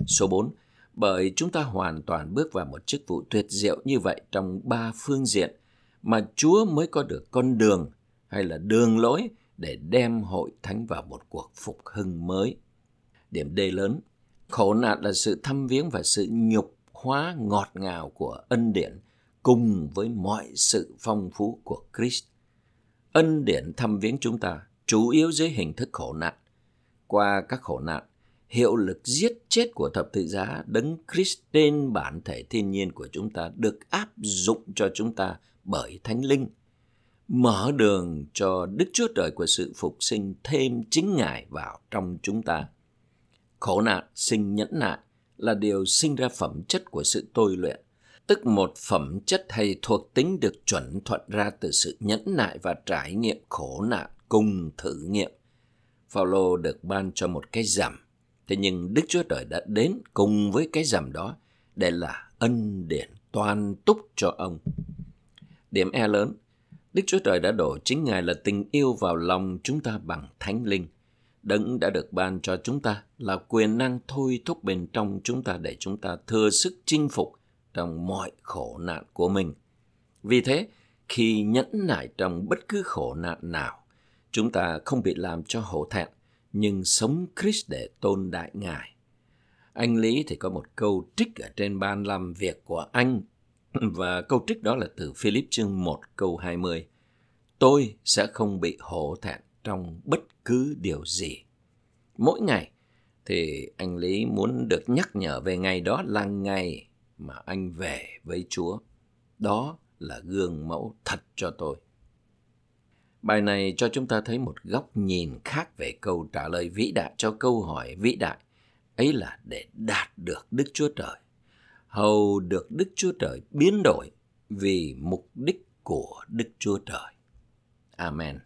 Số 4. Bởi chúng ta hoàn toàn bước vào một chức vụ tuyệt diệu như vậy trong ba phương diện mà Chúa mới có được con đường hay là đường lối để đem hội thánh vào một cuộc phục hưng mới. Điểm D lớn, khổ nạn là sự thăm viếng và sự nhục hóa ngọt ngào của ân điển cùng với mọi sự phong phú của Christ. Ân điển thăm viếng chúng ta chủ yếu dưới hình thức khổ nạn. Qua các khổ nạn, hiệu lực giết chết của thập tự giá đấng Christ trên bản thể thiên nhiên của chúng ta được áp dụng cho chúng ta bởi Thánh Linh, mở đường cho Đức Chúa Trời của sự phục sinh thêm chính Ngài vào trong chúng ta. Khổ nạn sinh nhẫn nại là điều sinh ra phẩm chất của sự tôi luyện, tức một phẩm chất hay thuộc tính được chuẩn thuận ra từ sự nhẫn nại và trải nghiệm khổ nạn cùng thử nghiệm. Phaolô được ban cho một cái giảm thế nhưng Đức Chúa Trời đã đến cùng với cái rằm đó để là ân điển toàn túc cho ông. Điểm E lớn, Đức Chúa Trời đã đổ chính Ngài là tình yêu vào lòng chúng ta bằng thánh linh. Đấng đã được ban cho chúng ta là quyền năng thôi thúc bên trong chúng ta để chúng ta thừa sức chinh phục trong mọi khổ nạn của mình. Vì thế, khi nhẫn nại trong bất cứ khổ nạn nào, chúng ta không bị làm cho hổ thẹn, nhưng sống Christ để tôn đại Ngài. Anh Lý thì có một câu trích ở trên ban làm việc của anh, và câu trích đó là từ Philip chương 1 câu 20. Tôi sẽ không bị hổ thẹn trong bất cứ điều gì. Mỗi ngày thì anh Lý muốn được nhắc nhở về ngày đó là ngày mà anh về với Chúa. Đó là gương mẫu thật cho tôi. Bài này cho chúng ta thấy một góc nhìn khác về câu trả lời vĩ đại cho câu hỏi vĩ đại. Ấy là để đạt được Đức Chúa Trời. Hầu được Đức Chúa Trời biến đổi vì mục đích của Đức Chúa Trời. Amen.